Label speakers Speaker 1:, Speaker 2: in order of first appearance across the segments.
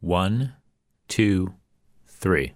Speaker 1: One, two, three.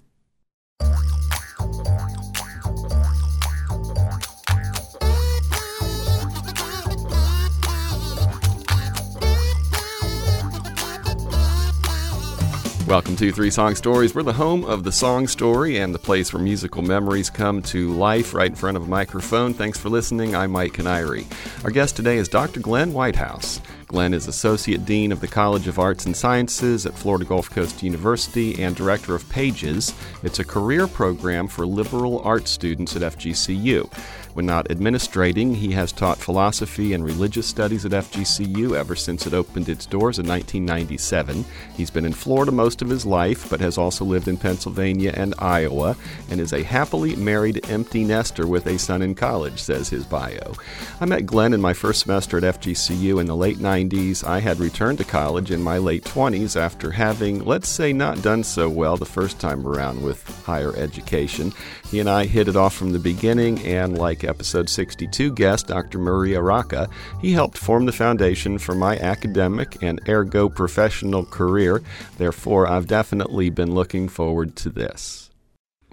Speaker 2: Welcome to Three Song Stories. We're the home of the song story and the place where musical memories come to life right in front of a microphone. Thanks for listening. I'm Mike Canary. Our guest today is Dr. Glenn Whitehouse. Glenn is Associate Dean of the College of Arts and Sciences at Florida Gulf Coast University and Director of PAGES. It's a career program for liberal arts students at FGCU. When not administrating, he has taught philosophy and religious studies at FGCU ever since it opened its doors in 1997. He's been in Florida most of his life, but has also lived in Pennsylvania and Iowa, and is a happily married empty nester with a son in college, says his bio. I met Glenn in my first semester at FGCU in the late 90s. I had returned to college in my late 20s after having, let's say, not done so well the first time around with higher education. He and I hit it off from the beginning, and like episode 62 guest Dr. Maria Rocca, he helped form the foundation for my academic and ergo professional career. Therefore, I've definitely been looking forward to this.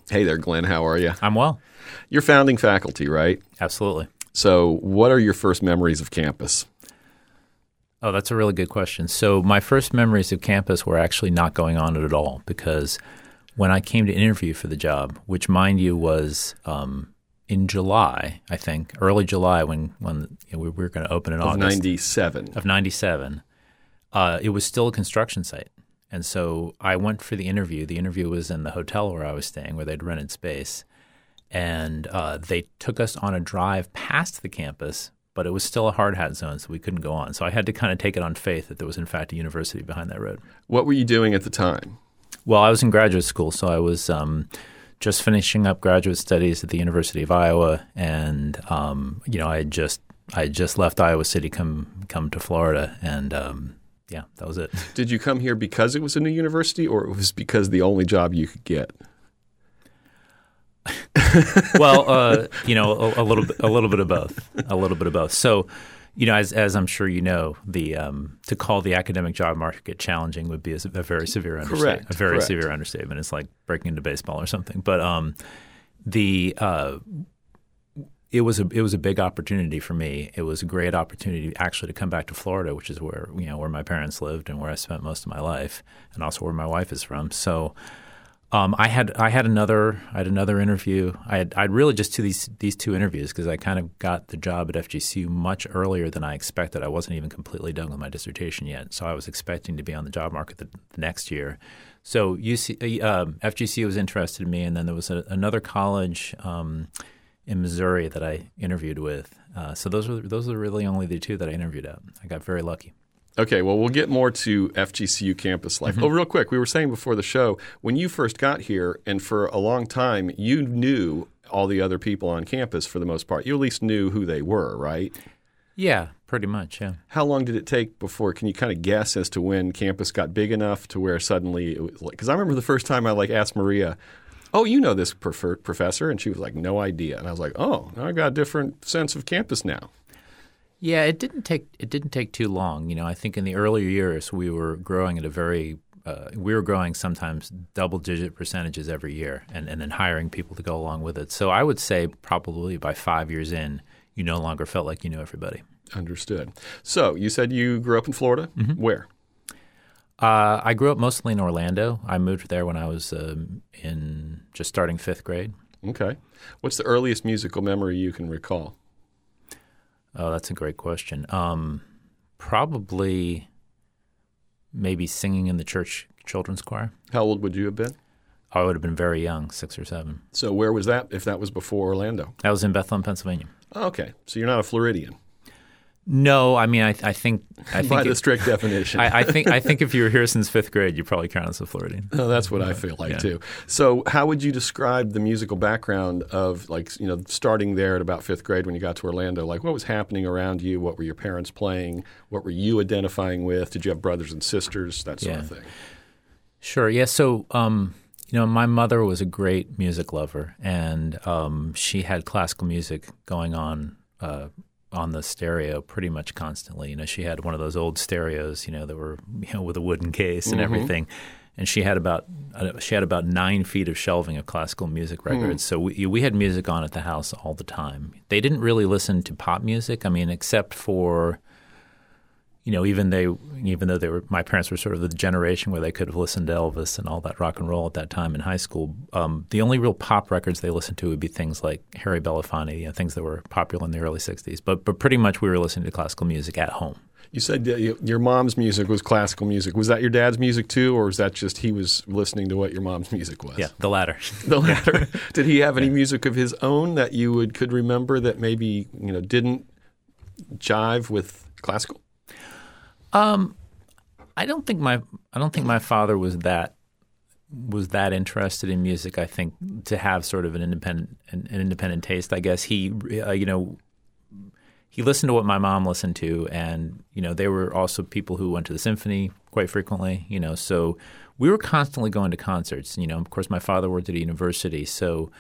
Speaker 2: Hey there, Glenn. How are you?
Speaker 1: I'm well.
Speaker 2: You're founding faculty, right?
Speaker 1: Absolutely.
Speaker 2: So, what are your first memories of campus?
Speaker 1: Oh, that's a really good question. So, my first memories of campus were actually not going on at all because when I came to interview for the job, which, mind you, was um, in July, I think, early July, when when you know, we were going to open in
Speaker 2: of
Speaker 1: August
Speaker 2: '97.
Speaker 1: of '97, uh, it was still a construction site, and so I went for the interview. The interview was in the hotel where I was staying, where they'd rented space, and uh, they took us on a drive past the campus. But it was still a hard hat zone, so we couldn't go on. So I had to kind of take it on faith that there was, in fact, a university behind that road.
Speaker 2: What were you doing at the time?
Speaker 1: Well, I was in graduate school, so I was um, just finishing up graduate studies at the University of Iowa, and um, you know, I had just I had just left Iowa City, come come to Florida, and um, yeah, that was it.
Speaker 2: Did you come here because it was a new university, or it was because the only job you could get?
Speaker 1: well, uh, you know, a, a, little bit, a little bit of both, a little bit of both. So, you know, as as I'm sure you know, the um, to call the academic job market challenging would be a, a very severe understatement.
Speaker 2: Correct,
Speaker 1: a very
Speaker 2: correct.
Speaker 1: severe understatement. It's like breaking into baseball or something. But um, the uh, it was a it was a big opportunity for me. It was a great opportunity actually to come back to Florida, which is where you know where my parents lived and where I spent most of my life, and also where my wife is from. So. Um, I had I had another I had another interview. I had I'd really just do these these two interviews because I kind of got the job at FGCU much earlier than I expected. I wasn't even completely done with my dissertation yet, so I was expecting to be on the job market the, the next year. So UC, uh, um, FGCU was interested in me, and then there was a, another college um, in Missouri that I interviewed with. Uh, so those were those were really only the two that I interviewed at. I got very lucky.
Speaker 2: Okay, well, we'll get more to FGCU campus life. Mm-hmm. Oh, real quick, we were saying before the show when you first got here, and for a long time, you knew all the other people on campus for the most part. You at least knew who they were, right?
Speaker 1: Yeah, pretty much. Yeah.
Speaker 2: How long did it take before? Can you kind of guess as to when campus got big enough to where suddenly it was like? Because I remember the first time I like asked Maria, "Oh, you know this prefer- professor?" and she was like, "No idea." And I was like, "Oh, I got a different sense of campus now."
Speaker 1: Yeah, it didn't take it didn't take too long. You know, I think in the earlier years we were growing at a very uh, we were growing sometimes double digit percentages every year, and, and then hiring people to go along with it. So I would say probably by five years in, you no longer felt like you knew everybody.
Speaker 2: Understood. So you said you grew up in Florida. Where?
Speaker 1: Uh, I grew up mostly in Orlando. I moved there when I was um, in just starting fifth grade.
Speaker 2: Okay. What's the earliest musical memory you can recall?
Speaker 1: Oh, that's a great question. Um, probably maybe singing in the church children's choir.
Speaker 2: How old would you have been?
Speaker 1: I would have been very young, six or seven.
Speaker 2: So where was that? If that was before Orlando?
Speaker 1: That was in Bethlehem, Pennsylvania.
Speaker 2: Okay, so you're not a Floridian
Speaker 1: No, I mean, I, I think I
Speaker 2: by
Speaker 1: think
Speaker 2: the
Speaker 1: it-
Speaker 2: strict definition.
Speaker 1: I, I think I think if you were here since fifth grade, you probably count as a Floridian.
Speaker 2: Oh, that's what I feel like
Speaker 1: Yeah.
Speaker 2: too. So, how would you describe the musical background of like you know starting there at about fifth grade when you got to Orlando? Like, what was happening around you? What were your parents playing? What were you identifying with? Did you have brothers and sisters? That sort of thing.
Speaker 1: Sure. Yeah. So, um, you know, my mother was a great music lover, and um, she had classical music going on uh, on the stereo pretty much constantly. You know, she had one of those old stereos, you know, that were you know with a wooden case and everything. and she had about uh, she had about nine feet of shelving of classical music records. So we we had music on at the house all the time. They didn't really listen to pop music. I mean, except for you know, even they, even though they were, my parents were sort of the generation where they could have listened to Elvis and all that rock and roll at that time in high school. Um, the only real pop records they listened to would be things like Harry Belafonte, you know, things that were popular in the early '60s. But but pretty much we were listening to classical music at home.
Speaker 2: You said your mom's music was classical music. Was that your dad's music too, or was that just he was listening to what your mom's music was?
Speaker 1: Yeah, the latter.
Speaker 2: the latter. Did he have any music of his own that you would could remember that maybe you know didn't jive with classical?
Speaker 1: Um, I don't think my I don't think my father was that was that interested in music. I think to have sort of an independent an, an independent taste. I guess he uh, you know he listened to what my mom listened to, and you know they were also people who went to the symphony quite frequently. You know, so we were constantly going to concerts. You know, of course, my father worked at a university, so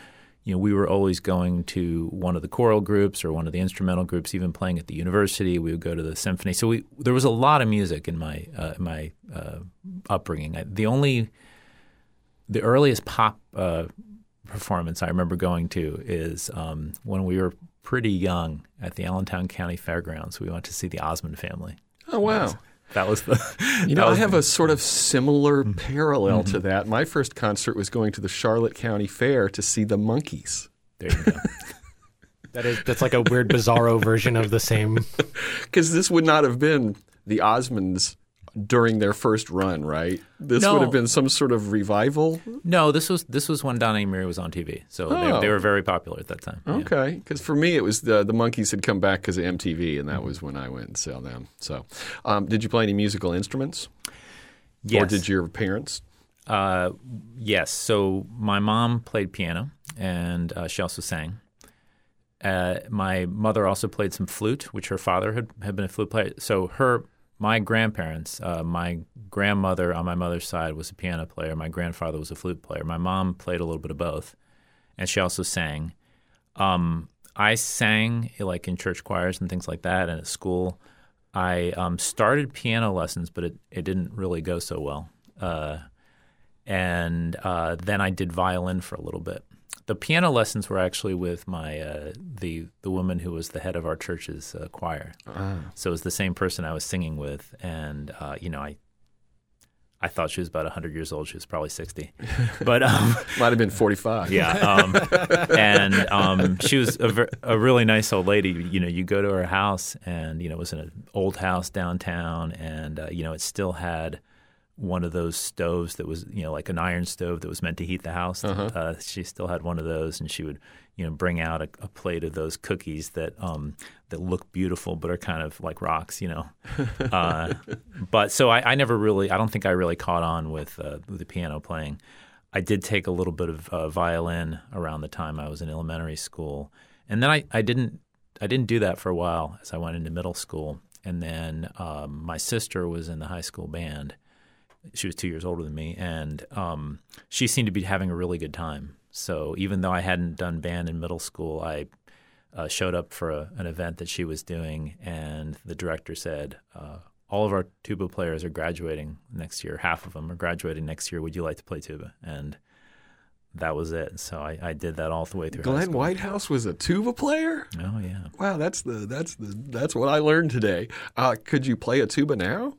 Speaker 1: you know we were always going to one of the choral groups or one of the instrumental groups, even playing at the university. We would go to the symphony. So we there was a lot of music in my uh, my uh, upbringing. I, the only the earliest pop uh, performance I remember going to is um, when we were pretty young at the Allentown County Fairgrounds. We went to see the Osmond family.
Speaker 2: Oh wow!
Speaker 1: That was the.
Speaker 2: You know, I have
Speaker 1: the-
Speaker 2: a sort of similar mm-hmm. parallel to mm-hmm. that. My first concert was going to the Charlotte County Fair to see the Monkees.
Speaker 1: There you go.
Speaker 3: That is that's like a weird bizarro version of the same.
Speaker 2: Because this would not have been the Osmonds during their first run, right? This
Speaker 1: No.
Speaker 2: would have been some sort of revival.
Speaker 1: No, this was this was when Donnie and Marie was on TV, so
Speaker 2: Oh.
Speaker 1: they, they were very popular at that time.
Speaker 2: Okay, because for me it was the the Monkees had come back because of MTV, and that was when I went and saw them. So, um, did you play any musical instruments,
Speaker 1: Yes.
Speaker 2: or did your parents?
Speaker 1: Uh, yes. So my mom played piano, and uh, she also sang. Uh, my mother also played some flute, which her father had, had been a flute player. So her, my grandparents, uh, my grandmother on my mother's side was a piano player. My grandfather was a flute player. My mom played a little bit of both, and she also sang. Um, I sang like in church choirs and things like that, and at school. I um, started piano lessons, but it, it didn't really go so well. Uh, and uh, then I did violin for a little bit. The piano lessons were actually with my uh, the the woman who was the head of our church's uh, choir. So it was the same person I was singing with, and uh, you know I I thought she was about hundred years old. She was probably sixty, but um,
Speaker 2: Might have been forty five.
Speaker 1: yeah, um, and um, she was a, ver- a really nice old lady. You know, you go to her house, and you know it was in an old house downtown, and uh, you know it still had one of those stoves that was you know like an iron stove that was meant to heat the house. Uh, she still had one of those, and she would you know bring out a, a plate of those cookies that um, that look beautiful but are kind of like rocks, you know. Uh, but so I, I never really, I don't think I really caught on with, uh, with the piano playing. I did take a little bit of uh, violin around the time I was in elementary school, and then I, I didn't I didn't do that for a while as I went into middle school, and then um, my sister was in the high school band. She was two years older than me, and um, she seemed to be having a really good time. So even though I hadn't done band in middle school, I uh, showed up for a, an event that she was doing, and the director said, uh, "All of our tuba players are graduating next year. Half of them are graduating next year. Would you like to play tuba?" And that was it. So I, I did that all the way through.
Speaker 2: Glenn. Whitehouse was a tuba player.
Speaker 1: Oh yeah.
Speaker 2: Wow, that's the that's the that's what I learned today. Uh, could you play a tuba now?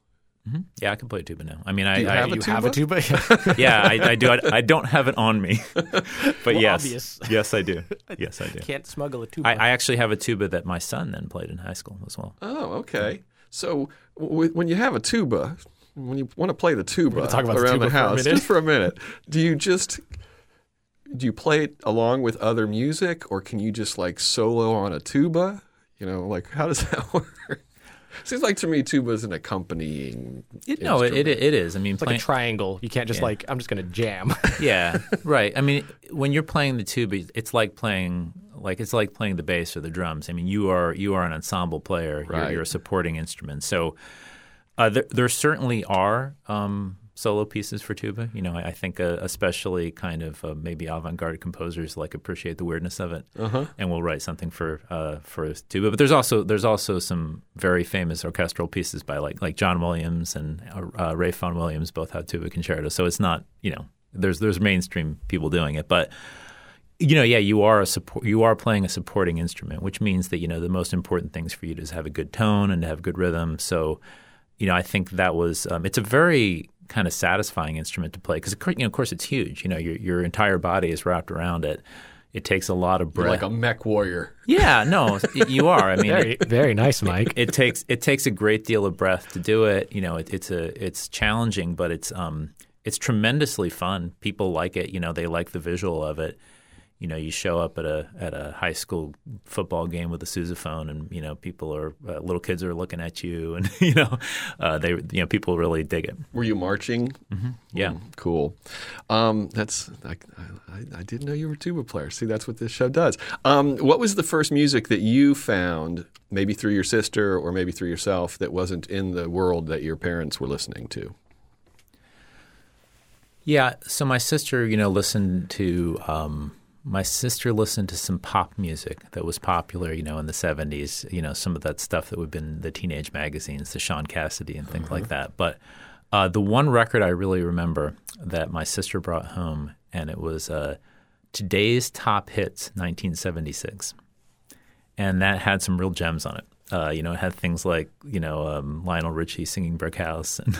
Speaker 1: Hmm Yeah, I can play a tuba now. I mean, I,
Speaker 2: you
Speaker 1: I
Speaker 2: have a
Speaker 3: You
Speaker 2: tuba?
Speaker 3: have a tuba?
Speaker 1: yeah, I, I do. I, I don't have it on me, but
Speaker 3: Well,
Speaker 1: yes,
Speaker 3: obvious.
Speaker 1: yes, I do. Yes, I do.
Speaker 3: Can't smuggle a tuba.
Speaker 1: I, I actually have a tuba that my son then played in high school as well.
Speaker 2: Oh, okay. So w- when you have a tuba, when you want to play the tuba
Speaker 3: talk about the
Speaker 2: around
Speaker 3: tuba
Speaker 2: the house,
Speaker 3: minute.
Speaker 2: just for a minute, do you just do you play it along with other music, or can you just like solo on a tuba? You know, like how does that work? Seems like to me tuba is an accompanying.
Speaker 1: It, no, it, it it is. I mean,
Speaker 3: it's like a triangle. You can't just
Speaker 1: Yeah.
Speaker 3: like I'm just gonna jam.
Speaker 1: yeah, right. I mean, when you're playing the tuba, it's like playing like it's like playing the bass or the drums. I mean, you are you are an ensemble player. You're, you're a supporting instrument. So uh, there, there certainly are um, solo pieces for tuba. You know, I, I think uh, especially kind of uh, maybe avant-garde composers like appreciate the weirdness of it,
Speaker 2: Uh-huh.
Speaker 1: and will write something for uh, for tuba. But there's also there's also some very famous orchestral pieces by like like John Williams and uh, Ralph Vaughan Williams both have tuba concertos. So it's not you know there's there's mainstream people doing it, but you know, yeah, you are a support. You are playing a supporting instrument, which means that you know the most important things for you is have a good tone and to have good rhythm. So, you know, I think that was um, it's a very kind of satisfying instrument to play because, you know, of course, it's huge. You know, your your entire body is wrapped around it. It takes a lot of
Speaker 2: You're
Speaker 1: breath.
Speaker 2: like a mech warrior.
Speaker 1: yeah, no, you are. I mean,
Speaker 3: Very, very nice, Mike.
Speaker 1: it takes it takes a great deal of breath to do it. You know, it, it's a it's challenging, but it's um it's tremendously fun. People like it. You know, they like the visual of it. You know, you show up at a at a high school football game with a sousaphone, and you know, people are uh, little kids are looking at you, and you know, uh, they you know people really dig it.
Speaker 2: Were you marching?
Speaker 1: Yeah.
Speaker 2: Mm, cool. Um, that's I, I, I didn't know you were a tuba player. See, that's what this show does. Um, what was the first music that you found, maybe through your sister or maybe through yourself, that wasn't in the world that your parents were listening to?
Speaker 1: Yeah. So my sister, you know, listened to um, my sister listened to some pop music that was popular, you know, in the seventies. You know, some of that stuff that would have been the teenage magazines, the Shaun Cassidy and things like that. But uh, the one record I really remember that my sister brought home, and it was uh, today's top hits, 1976, and that had some real gems on it. Uh, you know, it had things like you know um, Lionel Richie singing "Brick House" and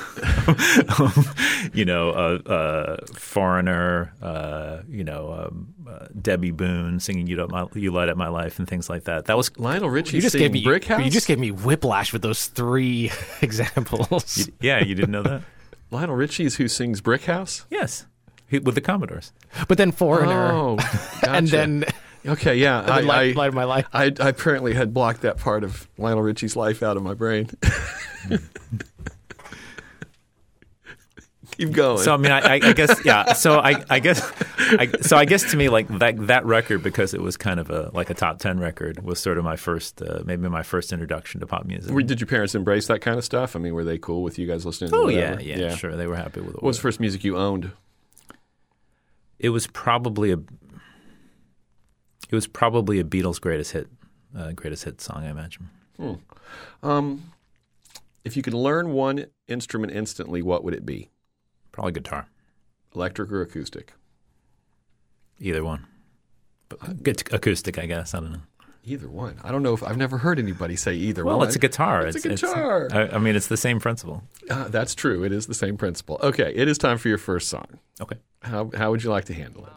Speaker 1: um, you know uh, uh, "Foreigner," uh, you know um, uh, Debby Boone singing "You, Don't my, you Light Up My Life" and things like that. That was
Speaker 2: Lionel Richie
Speaker 3: You just
Speaker 2: singing
Speaker 3: gave me
Speaker 2: Brick House.
Speaker 3: You just gave me whiplash with those three examples.
Speaker 1: yeah, you didn't know that?
Speaker 2: Lionel Richie is who sings Brick House.
Speaker 1: Yes, He- with the Commodores.
Speaker 3: But then Foreigner,
Speaker 2: Oh,
Speaker 3: and then,
Speaker 2: okay, yeah. I,
Speaker 3: light,
Speaker 2: I,
Speaker 3: light of my life.
Speaker 2: I, I apparently had blocked that part of Lionel Richie's life out of my brain. Keep going.
Speaker 1: So I mean, I, I, I guess yeah. So I, I guess, I, so I guess to me, like that that record because it was kind of a like a top ten record was sort of my first, uh, maybe my first introduction to pop music.
Speaker 2: Did your parents embrace that kind of stuff? I mean, were they cool with you guys listening? to
Speaker 1: oh yeah,
Speaker 2: whatever?
Speaker 1: yeah, sure. They were happy with it.
Speaker 2: What was the first music you owned?
Speaker 1: It was probably a. It was probably a Beatles' greatest hit, uh, greatest hit song, I imagine.
Speaker 2: Um, if you could learn one instrument instantly, what would it be?
Speaker 1: Probably guitar,
Speaker 2: Electric or acoustic?
Speaker 1: either one. But good acoustic, I guess. I don't know.
Speaker 2: Either one. I don't know if I've never heard anybody say either
Speaker 1: Well,
Speaker 2: one.
Speaker 1: it's a guitar.
Speaker 2: It's a guitar.
Speaker 1: I, I mean, it's the same principle.
Speaker 2: Uh, that's true. It is the same principle. Okay, it is time for your first song.
Speaker 1: Okay.
Speaker 2: How, how would you like to handle it?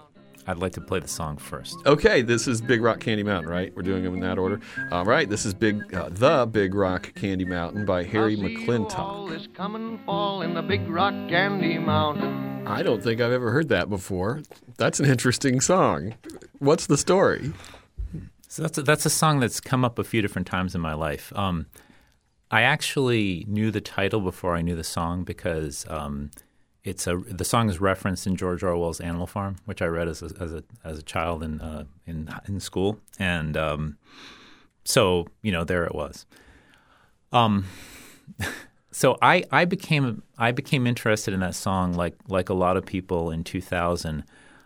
Speaker 1: I'd like to play the song first.
Speaker 2: Okay, this is Big Rock Candy Mountain, right? We're doing them in that order. All right, this is Big, uh, the Big Rock Candy Mountain by Harry
Speaker 4: I'll see you
Speaker 2: McClintock.
Speaker 4: all this coming fall in the big rock candy mountain.
Speaker 2: I don't think I've ever heard that before. That's an interesting song. What's the story?
Speaker 1: So that's a, that's a song that's come up a few different times in my life. Um, I actually knew the title before I knew the song because um, it's a the song is referenced in George Orwell's Animal Farm, which I read as a, as a as a child in uh, in in school, and um, so you know there it was. Um, so I I became I became interested in that song like like a lot of people in 2000.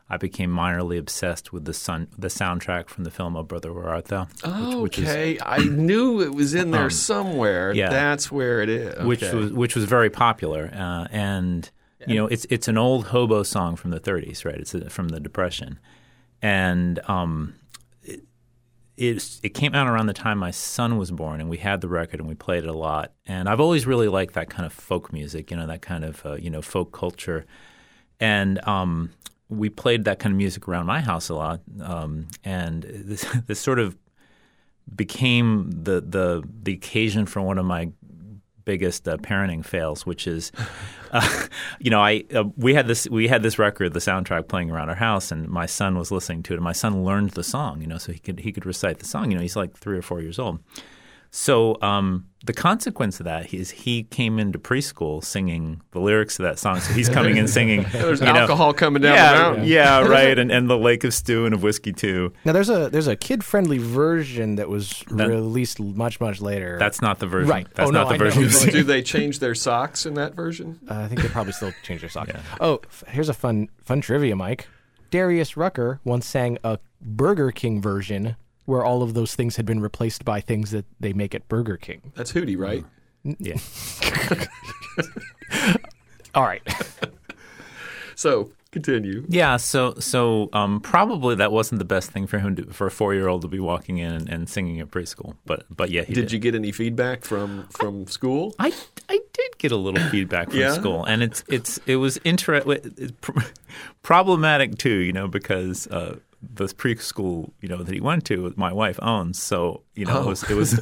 Speaker 1: I became minorly obsessed with the sun, the soundtrack from the film "Oh Brother Where Art Thou," which, which is
Speaker 2: okay, I knew it was in there
Speaker 1: Um,
Speaker 2: somewhere.
Speaker 1: yeah.
Speaker 2: That's where it is.
Speaker 1: which was which was very popular, uh, and you know it's it's an old hobo song from the 30s, right? It's uh from the Depression, and um, it, it's- it came out around the time my son was born, and we had the record and we played it a lot. And I've always really liked that kind of folk music, you know, that kind of uh, you know folk culture, and um, we played that kind of music around my house a lot, um, and this this sort of became the the the occasion for one of my biggest uh, parenting fails, which is, uh, you know, I uh, we had this we had this record, the soundtrack, playing around our house, and my son was listening to it, and my son learned the song, you know, so he could he could recite the song. You know, he's like three or four years old. So um, the consequence of that is he came into preschool singing the lyrics of that song. So he's coming in singing.
Speaker 2: There's
Speaker 1: you know,
Speaker 2: alcohol coming down
Speaker 1: yeah,
Speaker 2: the mountain.
Speaker 1: yeah, right, and and the Lake of Stew and of whiskey too.
Speaker 3: Now there's a there's a kid friendly version that was
Speaker 1: That-
Speaker 3: released much much later.
Speaker 1: That's not the version.
Speaker 3: Right.
Speaker 1: That's
Speaker 3: Oh,
Speaker 1: not
Speaker 3: no,
Speaker 1: the
Speaker 3: I
Speaker 1: version. you're
Speaker 2: Do they change their socks in that version?
Speaker 3: Uh, I think they probably still change their socks. Oh, f- here's a fun fun trivia, Mike. Darius Rucker once sang a Burger King version where all of those things had been replaced by things that they make at Burger King.
Speaker 2: That's Hootie, right?
Speaker 1: Yeah.
Speaker 3: All right.
Speaker 2: So continue.
Speaker 1: Yeah, so so um, probably that wasn't the best thing for him to, for a four year old to be walking in and, and singing at preschool. But but yeah, he
Speaker 2: Did
Speaker 1: did.
Speaker 2: you get any feedback from from school?
Speaker 1: I, I did get a little feedback from
Speaker 2: Yeah?
Speaker 1: school, and it's it's it was inter- it's pr- problematic too, you know, because uh, the preschool you know that he went to, my wife owns, so you know it was it was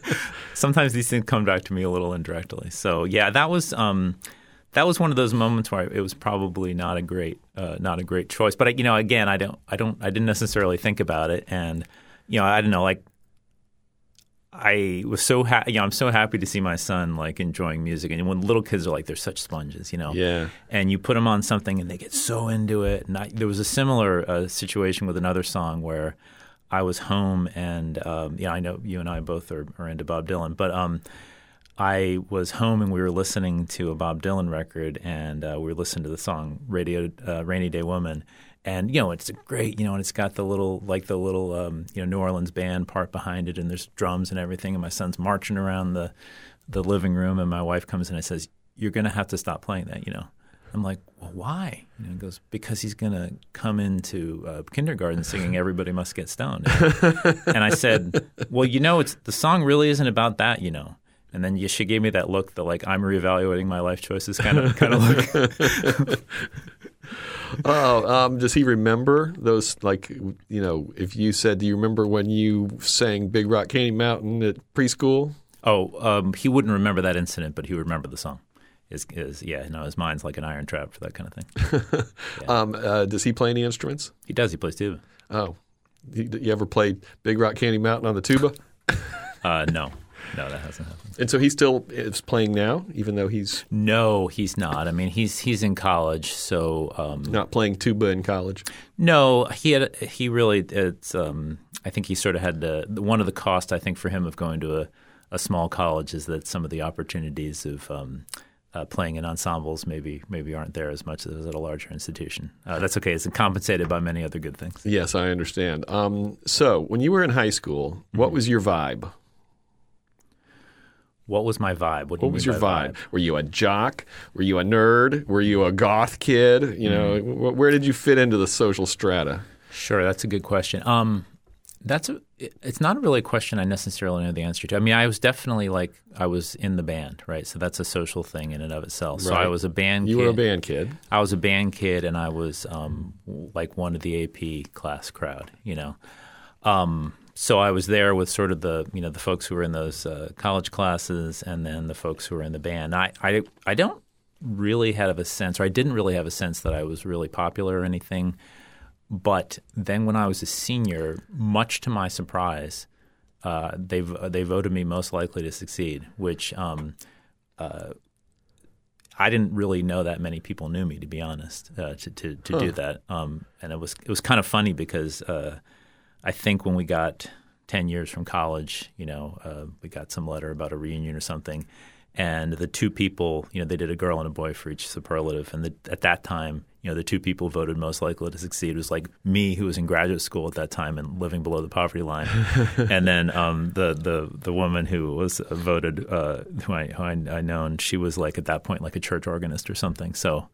Speaker 1: sometimes these things come back to me a little indirectly. So yeah, that was um, that was one of those moments where it was probably not a great uh, not a great choice. But I, you know, again, I don't I don't I didn't necessarily think about it, and you know, I don't know, like I was so happy. You know, I'm so happy to see my son like enjoying music. And when little kids are like, they're such sponges, you know.
Speaker 2: Yeah.
Speaker 1: And you put them on something, and they get so into it. And I, there was a similar uh, situation with another song where I was home, and um, yeah, I know you and I both are, are into Bob Dylan, but um, I was home and we were listening to a Bob Dylan record, and uh, we were listening to the song "Radio uh, Rainy Day Woman." And you know it's a great, you know, and it's got the little like the little um, you know New Orleans band part behind it, and there's drums and everything. And my son's marching around the the living room, and my wife comes in and says, "You're going to have to stop playing that," you know. I'm like, well, why? You know, he goes, because he's going to come into uh, kindergarten singing "Everybody Must Get Stoned," and I said, well, you know, it's the song really isn't about that, you know. And then she gave me that look, the like I'm reevaluating my life choices kind of kind of look.
Speaker 2: Oh, um, does he remember those? Like, you know, if you said, "Do you remember when you sang Big Rock Candy Mountain at preschool?"
Speaker 1: oh, um, he wouldn't remember that incident, but he would remember the song. Is is yeah, no, his mind's like an iron trap for that kind of thing.
Speaker 2: Um, uh, does he play any instruments?
Speaker 1: He does. He plays tuba.
Speaker 2: Oh, you, you ever played Big Rock Candy Mountain on the tuba?
Speaker 1: Uh, no, no, that hasn't happened.
Speaker 2: And so he still is playing now, even though he's
Speaker 1: No, he's not. I mean, he's he's in college, so um,
Speaker 2: not playing tuba in college.
Speaker 1: No, he had he really it's um I think he sort of had the one of the costs I think for him of going to a, a small college is that some of the opportunities of um, uh, playing in ensembles maybe maybe aren't there as much as at a larger institution. Uh, that's okay. It's compensated by many other good things.
Speaker 2: Yes, I understand. Um, so when you were in high school, what was your vibe?
Speaker 1: What was my vibe? What,
Speaker 2: What was your
Speaker 1: by
Speaker 2: vibe? Were you a jock? Were you a nerd? Were you a goth kid? You know, wh- where did you fit into the social strata?
Speaker 1: Sure, that's a good question. Um, that's a, it's not really a question I necessarily know the answer to. I mean, I was definitely like I was in the band, right? So that's a social thing in and of itself. So I was a band.
Speaker 2: You
Speaker 1: kid.
Speaker 2: were a band kid.
Speaker 1: I was a band kid, and I was um, like one of the AP class crowd, you know. Um, so I was there with sort of the you know the folks who were in those uh, college classes, and then the folks who were in the band. I, I I don't really have a sense, or I didn't really have a sense that I was really popular or anything. But then when I was a senior, much to my surprise, uh, they they voted me most likely to succeed, which um, uh, I didn't really know that many people knew me, to be honest, uh, to to, to do that. Um, and it was it was kind of funny because uh, I think when we got ten years from college, you know, uh, we got some letter about a reunion or something, and the two people, you know, they did a girl and a boy for each superlative, and the, at that time, you know, the two people voted most likely to succeed was like me, who was in graduate school at that time and living below the poverty line, and then um, the the the woman who was voted, uh, who I who I, I known, she was like at that point like a church organist or something. So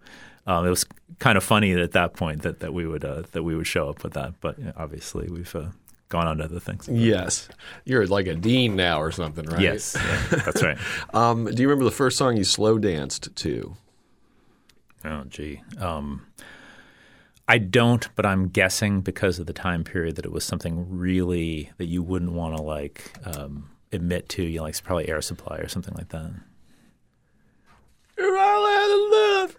Speaker 1: um, it was kind of funny at that point that that we would uh, that we would show up with that. But you know, obviously, we've uh, gone on to other things.
Speaker 2: Yes, you're like a dean now or something, right?
Speaker 1: Yes, yeah, that's right.
Speaker 2: Um, do you remember the first song you slow danced to?
Speaker 1: Oh, gee. Um, I don't, but I'm guessing because of the time period that it was something really that you wouldn't want to like um, admit to. You know, like it's probably Air Supply or something like that.
Speaker 2: You're all out of love.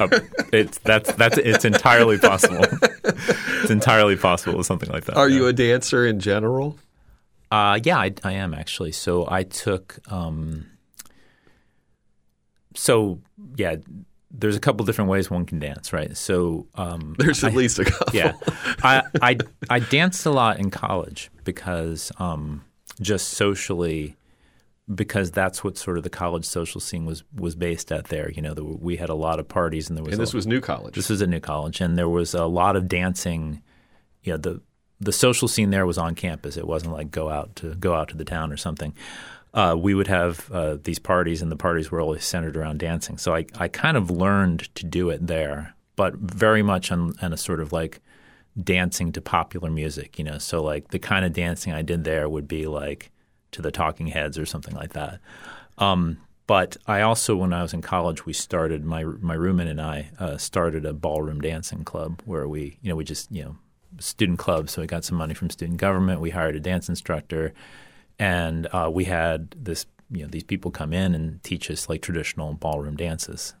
Speaker 1: Uh, it's that's that's it's entirely possible. it's entirely possible with something like that.
Speaker 2: Are
Speaker 1: yeah.
Speaker 2: you a dancer in general?
Speaker 1: Uh, yeah, I, I am actually. So I took. Um, so yeah, there's a couple different ways one can dance, right? So um,
Speaker 2: There's at
Speaker 1: I-
Speaker 2: least a couple.
Speaker 1: yeah, I, I I danced a lot in college because um, just socially, because that's what sort of the college social scene was was based at there. You know, the, we had a lot of parties, and there was
Speaker 2: And this
Speaker 1: a,
Speaker 2: was New College.
Speaker 1: this was a new college, and there was a lot of dancing. You know, the the social scene there was on campus. It wasn't like go out to go out to the town or something. Uh, we would have uh, these parties, and the parties were always centered around dancing. So I, I kind of learned to do it there, but very much on, on a sort of like dancing to popular music. You know, so like the kind of dancing I did there would be like to the Talking Heads or something like that. Um, but I also, when I was in college, we started my my roommate and I uh, started a ballroom dancing club where we, you know, we just you know student club. So we got some money from student government. We hired a dance instructor, and uh, we had this you know these people come in and teach us like traditional ballroom dances,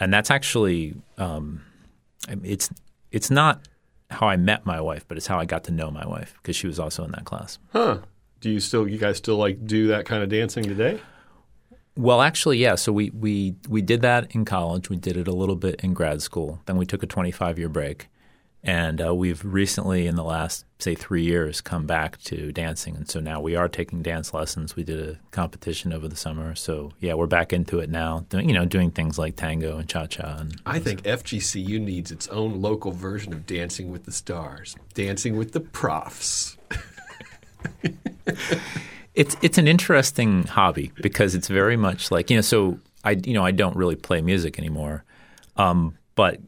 Speaker 1: and that's actually um, it's it's not how I met my wife, but it's how I got to know my wife because she was also in that class.
Speaker 2: Huh. Do you still, you guys still like do that kind of dancing today?
Speaker 1: Well, actually, yeah. So we, we we did that in college. We did it a little bit in grad school. Then we took a 25 year break, and uh, we've recently, in the last say three years, come back to dancing. And so now we are taking dance lessons. We did a competition over the summer. So yeah, we're back into it now. Doing you know doing things like tango and cha cha. And
Speaker 2: I think FGCU needs its own local version of Dancing with the Stars. Dancing with the Profs.
Speaker 1: It's it's an interesting hobby because it's very much like you know. So I you know I don't really play music anymore, um, but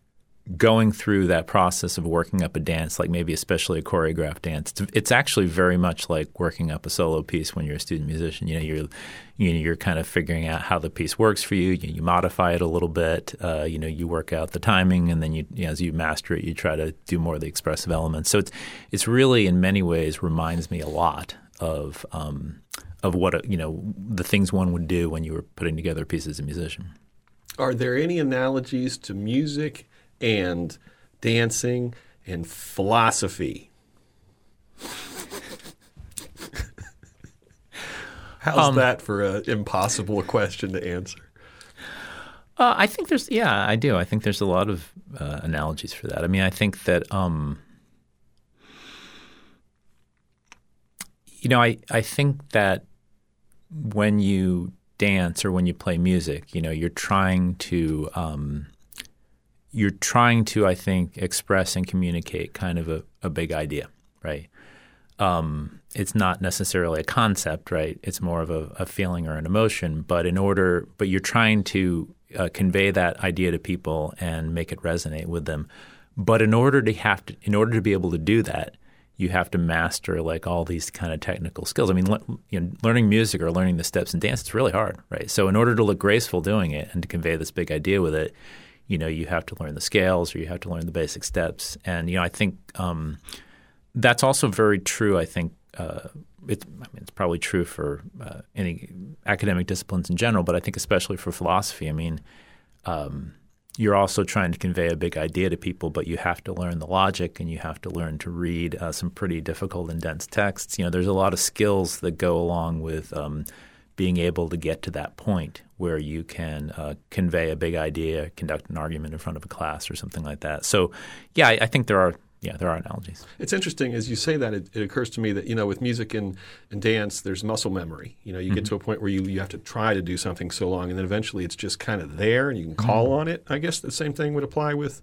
Speaker 1: going through that process of working up a dance, like maybe especially a choreographed dance, it's, it's actually very much like working up a solo piece when you're a student musician. You know, you're you know, you're kind of figuring out how the piece works for you. You, you modify it a little bit. Uh, you know, you work out the timing, and then you, you know, as you master it, you try to do more of the expressive elements. So it's it's really in many ways reminds me a lot of um, of what a, you know the things one would do when you were putting together a piece as a musician.
Speaker 2: Are there any analogies to music and dancing and philosophy? How's that for an impossible question to answer?
Speaker 1: Uh, I think there's, yeah, I do. I think there's a lot of uh, analogies for that. I mean, I think that, um, you know, I, I think that when you dance or when you play music, you know, you're trying to, um, you're trying to, I think, express and communicate kind of a, a big idea, right? um, it's not necessarily a concept, right? It's more of a, a, feeling or an emotion. But in order, but you're trying to uh, convey that idea to people and make it resonate with them. But in order to have to, in order to be able to do that, you have to master like all these kind of technical skills. I mean, le- you know, learning music or learning the steps in dance, it's really hard, right? So in order to look graceful doing it and to convey this big idea with it, you know, you have to learn the scales or you have to learn the basic steps. And you know, I think. Um, that's also very true. I think uh, it's, I mean, it's probably true for uh, any academic disciplines in general, but I think especially for philosophy. I mean, um, you're also trying to convey a big idea to people, but you have to learn the logic and you have to learn to read uh, some pretty difficult and dense texts. You know, there's a lot of skills that go along with um, being able to get to that point where you can uh, convey a big idea, conduct an argument in front of a class or something like that. So, yeah, I, I think there are yeah, there are analogies.
Speaker 2: It's interesting as you say that. It, it, occurs to me that you know, with music and, and dance, there's muscle memory. You know, you mm-hmm. get to a point where you, you have to try to do something so long, and then eventually it's just kind of there, and you can call mm-hmm. on it. I guess the same thing would apply with,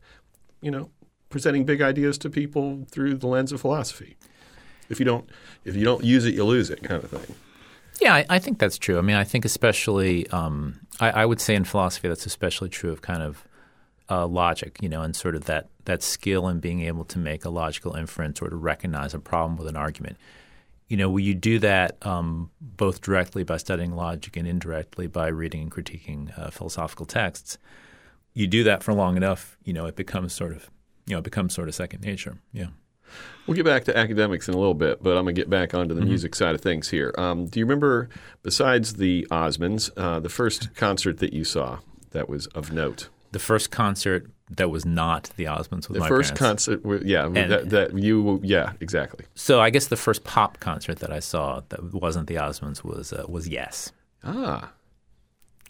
Speaker 2: you know, presenting big ideas to people through the lens of philosophy. If you don't, if you don't use it, you lose it, kind of thing.
Speaker 1: Yeah, I, I think that's true. I mean, I think especially, um, I, I would say in philosophy that's especially true of kind of uh, logic, you know, and sort of that that skill in being able to make a logical inference or to recognize a problem with an argument. You know, you do that um, both directly by studying logic and indirectly by reading and critiquing uh, philosophical texts. You do that for long enough, you know, it becomes sort of, you know, it becomes sort of second nature. Yeah.
Speaker 2: We'll get back to academics in a little bit, but I'm going to get back onto the mm-hmm. music side of things here. Um, do you remember, besides the Osmonds, uh, the first concert that you saw that was of note?
Speaker 1: The first concert that was not the Osmonds with
Speaker 2: The
Speaker 1: my
Speaker 2: first
Speaker 1: parents.
Speaker 2: concert, yeah,
Speaker 1: And-
Speaker 2: that, that you, yeah, exactly.
Speaker 1: So I guess the first pop concert that I saw that wasn't the Osmonds was uh, was Yes.
Speaker 2: Ah,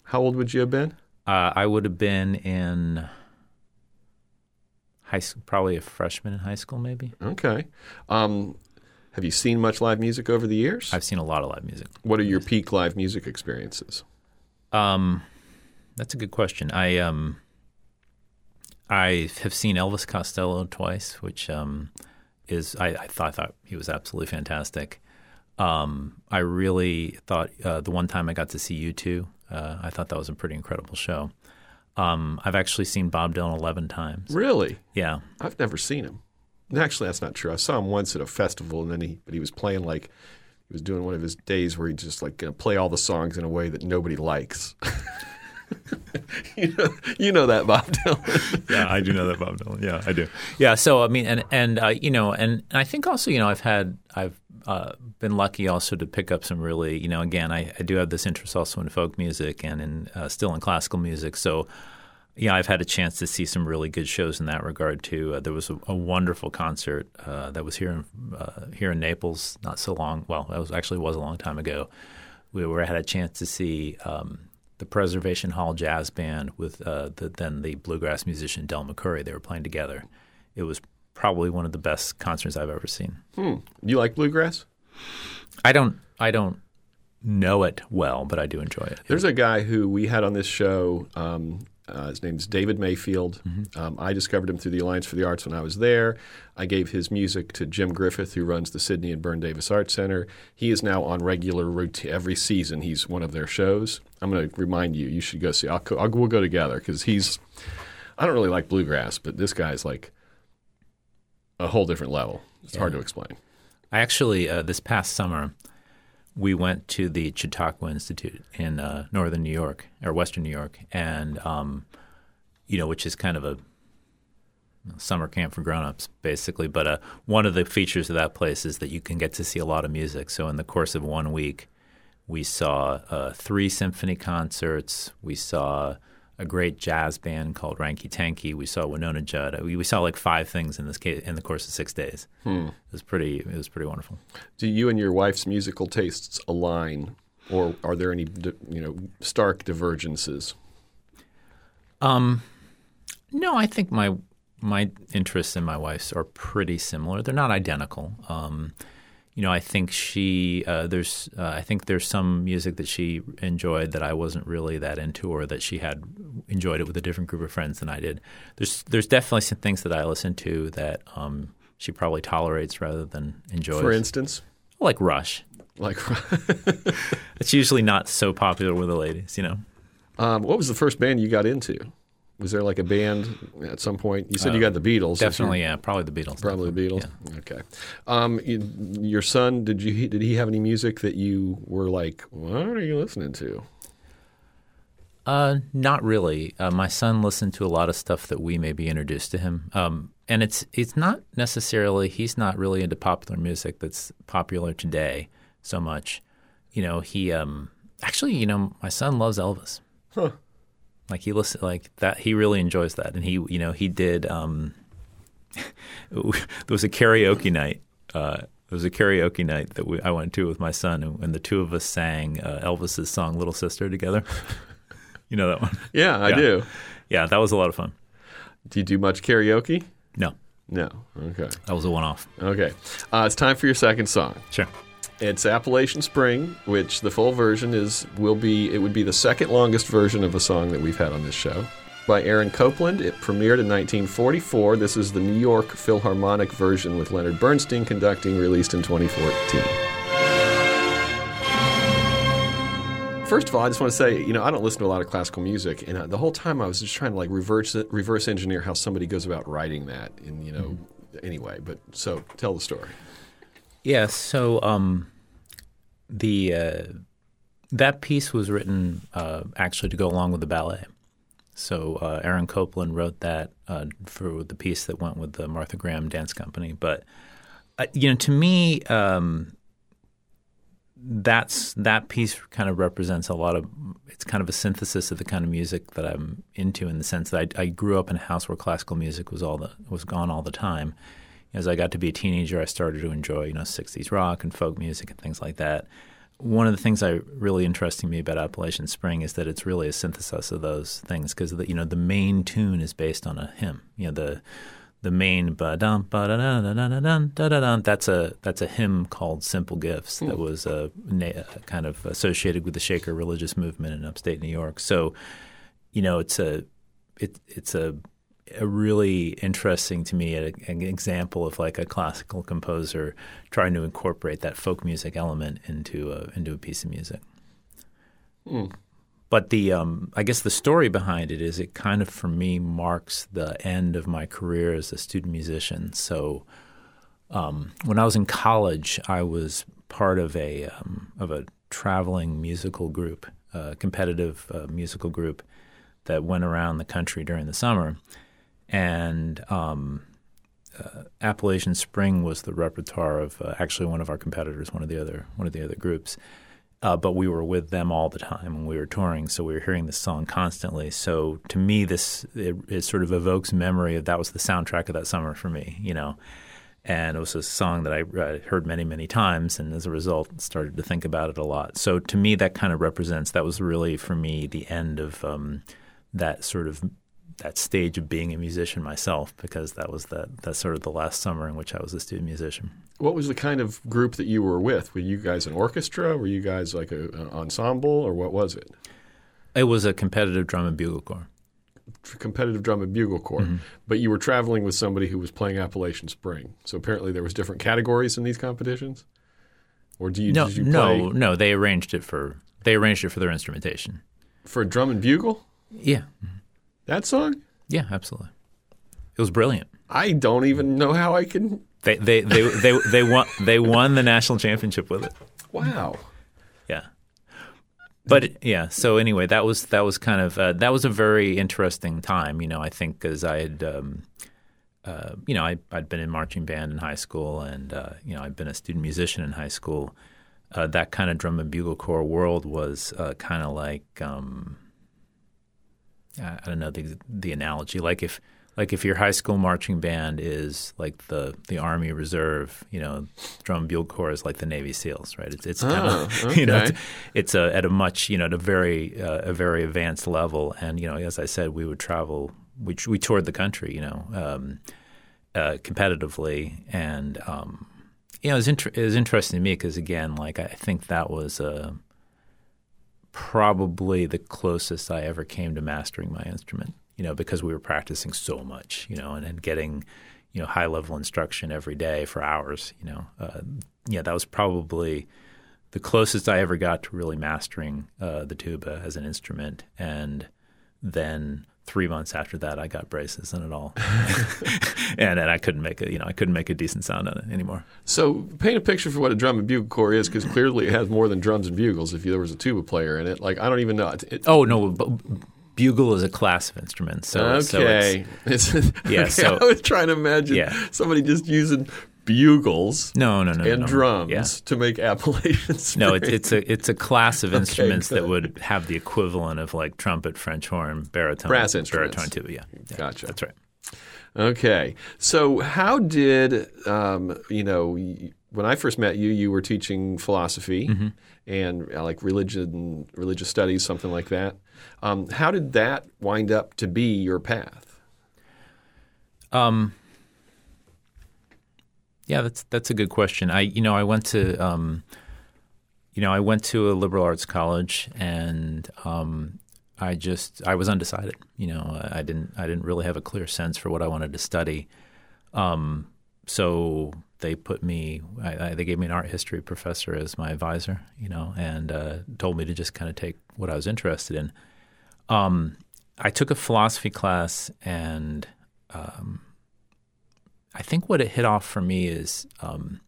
Speaker 2: how old would you have been?
Speaker 1: Uh, I would have been in high school, probably a freshman in high school, maybe.
Speaker 2: Okay. Um, have you seen much live music over the years?
Speaker 1: I've seen a lot of live music.
Speaker 2: what are your peak live music experiences?
Speaker 1: Um, that's a good question. I um, I have seen Elvis Costello twice, which um, is I, I thought thought he was absolutely fantastic. Um, I really thought uh, the one time I got to see U2, uh, I thought that was a pretty incredible show. Um, I've actually seen Bob Dylan eleven times.
Speaker 2: Really?
Speaker 1: Yeah,
Speaker 2: I've never seen him. Actually, that's not true. I saw him once at a festival, and then he, but he was playing like he was doing one of his days where he just like gonna play all the songs in a way that nobody likes. you know, you know that Bob Dylan.
Speaker 1: yeah, I do know that Bob Dylan. Yeah, I do. Yeah, so I mean, and and uh, you know, and, and I think also, you know, I've had I've uh, been lucky also to pick up some really, you know, again, I, I do have this interest also in folk music and in uh, still in classical music. So, yeah, I've had a chance to see some really good shows in that regard too. Uh, there was a, a wonderful concert uh, that was here in uh, here in Naples not so long. Well, that was actually was a long time ago. We were had a chance to see. Um, the Preservation Hall Jazz Band with uh, the, then the bluegrass musician Del McCoury. They were playing together. It was probably one of the best concerts I've ever seen.
Speaker 2: You like bluegrass?
Speaker 1: I don't I don't know it well, but I do enjoy it.
Speaker 2: There's a guy who we had on this show. Um, uh, his is David Mayfield. Um, I discovered him through the Alliance for the Arts when I was there. I gave his music to Jim Griffith, who runs the Sidney and Berne Davis Arts Center. He is now on regular routine every season. He's one of their shows. I'm going to remind you. You should go see. I'll, I'll we'll go together because he's. I don't really like bluegrass, but this guy's like a whole different level. It's hard to explain.
Speaker 1: I actually uh, this past summer we went to the Chautauqua Institute in uh, northern New York or western New York, and um, you know, which is kind of a summer camp for grown-ups basically. But uh, one of the features of that place is that you can get to see a lot of music. So in the course of one week we saw uh, three symphony concerts. We saw a great jazz band called Ranky Tanky we saw Wynonna Judd we, we saw like five things in this case, in the course of six days it was pretty it was pretty wonderful
Speaker 2: Do you and your wife's musical tastes align, or are there any you know stark divergences?
Speaker 1: Um, no, I think my my interests and my wife's are pretty similar. They're not identical. Um, you know, I think she uh, there's uh, I think there's some music that she enjoyed that I wasn't really that into, or that she had enjoyed it with a different group of friends than I did. There's there's definitely some things that I listen to that um, she probably tolerates rather than enjoys.
Speaker 2: For instance,
Speaker 1: like Rush.
Speaker 2: like
Speaker 1: It's usually not so popular with the ladies, you know.
Speaker 2: um, what was the first band you got into? Was there like a band at some point? You said you got the Beatles.
Speaker 1: Definitely, yeah, probably the Beatles.
Speaker 2: Probably the Beatles. Okay. Um, you, your son, did you did he have any music that you were like, what are you listening to?
Speaker 1: Uh, not really. Uh, my son listened to a lot of stuff that we maybe introduced to him, um, and it's it's not necessarily he's not really into popular music that's popular today so much. You know, he um, actually, you know, my son loves Elvis.
Speaker 2: Huh.
Speaker 1: Like he listen like that. He really enjoys that, and he you know he did. Um, there was a karaoke night. Uh, there was a karaoke night that we, I went to with my son, and, and the two of us sang uh, Elvis's song "Little Sister" together. you know that one?
Speaker 2: Yeah, I do.
Speaker 1: Yeah, that was a lot of fun.
Speaker 2: Do you do much karaoke?
Speaker 1: No,
Speaker 2: No. Okay.
Speaker 1: that was a one-off.
Speaker 2: Okay. Uh, it's time for your second song.
Speaker 1: Sure.
Speaker 2: It's Appalachian Spring, which the full version is will be it would be the second longest version of a song that we've had on this show. By Aaron Copland. It premiered in 1944. This is the New York Philharmonic version with Leonard Bernstein conducting, released in 2014. First of all, I just want to say, you know, I don't listen to a lot of classical music, and uh, the whole time I was just trying to like reverse reverse engineer how somebody goes about writing that, and you know, anyway. But so tell the story.
Speaker 1: Yeah. So um, the uh, that piece was written uh, actually to go along with the ballet. So uh, Aaron Copland wrote that uh, for the piece that went with the Martha Graham Dance Company. But uh, you know, to me, um, that's that piece kind of represents a lot of it's kind of a synthesis of the kind of music that I'm into in the sense that I, I grew up in a house where classical music was all the was gone all the time as I got to be a teenager, I started to enjoy, you know, 60s rock and folk music and things like that. One of the things I really interesting me about Appalachian Spring is that it's really a synthesis of those things because you know the main tune is based on a hymn. You know the the main ba dum ba da da da da da da da da. that's a that's a hymn called Simple Gifts that hmm. was a na- uh, kind of associated with the Shaker religious movement in upstate New York. So you know it's a it, it's a a really interesting to me a, an example of like a classical composer trying to incorporate that folk music element into a, into a piece of music.
Speaker 2: Hmm.
Speaker 1: But the um, I guess the story behind it is it kind of for me marks the end of my career as a student musician. So um, when I was in college, I was part of a um, of a traveling musical group, a competitive uh, musical group that went around the country during the summer, and um, uh, Appalachian Spring was the repertoire of uh, actually one of our competitors, one of the other one of the other groups. Uh, but we were with them all the time when we were touring, so we were hearing this song constantly. So to me, this it, it sort of evokes memory of that was the soundtrack of that summer for me, you know. And it was a song that I heard many, many times, and as a result, started to think about it a lot. So to me, that kind of represents that was really for me the end of um, that sort of that stage of being a musician myself, because that was that that sort of the last summer in which I was a student musician.
Speaker 2: What was the kind of group that you were with? Were you guys an orchestra? Were you guys like a, an ensemble, or what was it?
Speaker 1: It was a competitive drum and bugle corps.
Speaker 2: Competitive drum and bugle corps,
Speaker 1: Mm-hmm.
Speaker 2: but you were traveling with somebody who was playing Appalachian Spring. So apparently there was different categories in these competitions. Or do you
Speaker 1: No,
Speaker 2: did you
Speaker 1: no, no. They arranged it for they arranged it for their instrumentation.
Speaker 2: for drum and bugle?
Speaker 1: Yeah,
Speaker 2: That song?
Speaker 1: yeah, absolutely. It was brilliant.
Speaker 2: I don't even know how I can.
Speaker 1: They they they they, they won they won the national championship with it.
Speaker 2: Wow.
Speaker 1: Yeah. But yeah, so anyway, that was that was kind of uh, that was a very interesting time. You know, I think because I had, um, uh, you know, I, I'd been in marching band in high school, and uh, you know, I'd been a student musician in high school. Uh, that kind of drum and bugle corps world was uh, kind of like um, I I don't know the the analogy. Like if like if your high school marching band is like the the Army Reserve, you know, drum bugle corps is like the Navy SEALs, right? It's it's kind
Speaker 2: Oh,
Speaker 1: of you know it's, it's a, at a much you know at a very uh, a very advanced level, and you know as I said, we would travel. We we toured the country, you know, um, uh, competitively, and um, you know it was, inter- it was interesting to me because again, like I think that was uh, probably the closest I ever came to mastering my instrument. You know, because we were practicing so much, you know, and, and getting you know high level instruction every day for hours. You know, uh, yeah, that was probably the closest I ever got to really mastering uh, the tuba as an instrument, and then three months after that, I got braces and it all, and, and I couldn't make a you know I couldn't make a decent sound on it anymore.
Speaker 2: So paint a picture for what a drum and bugle corps is, because clearly it has more than drums and bugles. If there was a tuba player in it, like I don't even know. It, it,
Speaker 1: Oh no, bu- bugle is a class of instruments. So so
Speaker 2: okay.
Speaker 1: it's,
Speaker 2: It's,
Speaker 1: Yeah,
Speaker 2: okay,
Speaker 1: so-
Speaker 2: I was trying to imagine
Speaker 1: Yeah.
Speaker 2: somebody just using bugles
Speaker 1: no no no no,
Speaker 2: and
Speaker 1: no.
Speaker 2: drums
Speaker 1: Yeah.
Speaker 2: to make Appalachian Spring.
Speaker 1: No, it's it's a it's a class of instruments that would have the equivalent of like trumpet, French horn, baritone,
Speaker 2: Brass instruments.
Speaker 1: baritone tuba. Yeah, yeah
Speaker 2: Gotcha.
Speaker 1: That's right.
Speaker 2: Okay. So, how did, um, you know, when I first met you, you were teaching philosophy
Speaker 1: Mm-hmm.
Speaker 2: and uh, like religion, religious studies, something like that. Um, how did that wind up to be your path?
Speaker 1: Um, yeah, that's that's a good question. I you know I went to um, you know I went to a liberal arts college and um, I just I was undecided. You know I didn't I didn't really have a clear sense for what I wanted to study. Um, so they put me I, I, they gave me an art history professor as my advisor. You know and uh, told me to just kind of take what I was interested in. Um, I took a philosophy class and um, I think what it hit off for me is um,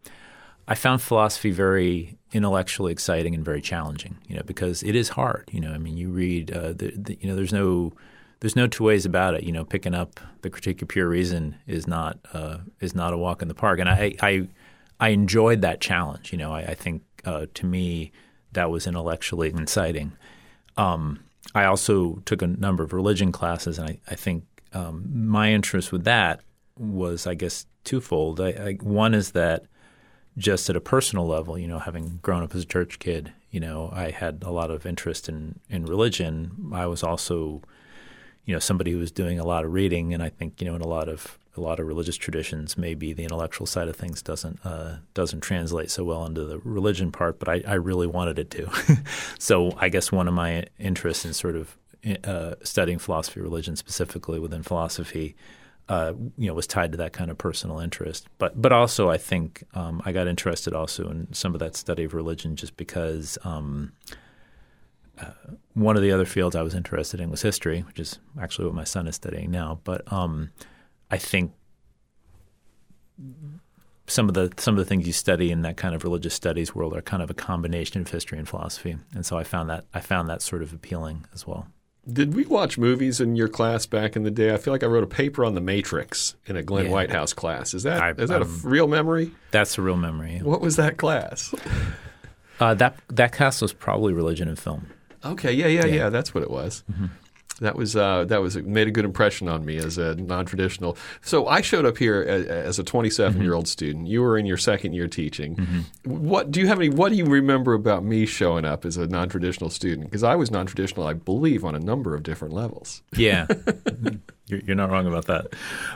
Speaker 1: I found philosophy very intellectually exciting and very challenging. You know, because it is hard. You know, I mean, you read, uh, the, the, you know, there's no there's no two ways about it. You know, picking up the Critique of Pure Reason is not uh, is not a walk in the park, and I I I enjoyed that challenge. You know, I, I think uh, to me that was intellectually inciting. Um, I also took a number of religion classes, and I, I think um, my interest with that was, I guess, twofold. I, I, one is that just at a personal level, you know, having grown up as a church kid, you know, I had a lot of interest in in religion. I was also, you know, somebody who was doing a lot of reading, and I think, you know, in a lot of a lot of religious traditions, maybe the intellectual side of things doesn't uh, doesn't translate so well into the religion part. But I, I really wanted it to. so I guess one of my interests in sort of uh, studying philosophy, religion specifically within philosophy, uh, you know, was tied to that kind of personal interest. But but also, I think um, I got interested also in some of that study of religion just because um, uh, one of the other fields I was interested in was history, which is actually what my son is studying now. But um, I think some of the some of the things you study in that kind of religious studies world are kind of a combination of history and philosophy, and so I found that I found that sort of appealing as well.
Speaker 2: Did we watch movies in your class back in the day? I feel like I wrote a paper on The Matrix in a Glenn
Speaker 1: Yeah.
Speaker 2: Whitehouse class. Is that
Speaker 1: I-
Speaker 2: is that a
Speaker 1: I'm-
Speaker 2: real memory?
Speaker 1: That's a real memory.
Speaker 2: What was that class?
Speaker 1: Uh, that that cast was probably religion and film.
Speaker 2: Okay, yeah, yeah, yeah.
Speaker 1: Yeah.
Speaker 2: that's what it was.
Speaker 1: Mm-hmm.
Speaker 2: That was uh, that was made a good impression on me as a non-traditional. So I showed up here as, as a 27-year-old
Speaker 1: Mm-hmm.
Speaker 2: student. You were in your second year teaching. What do you have any? What do you remember about me showing up as a non-traditional student? Because I was non-traditional, I believe, on a number of different levels.
Speaker 1: Yeah, you're, you're not wrong about that.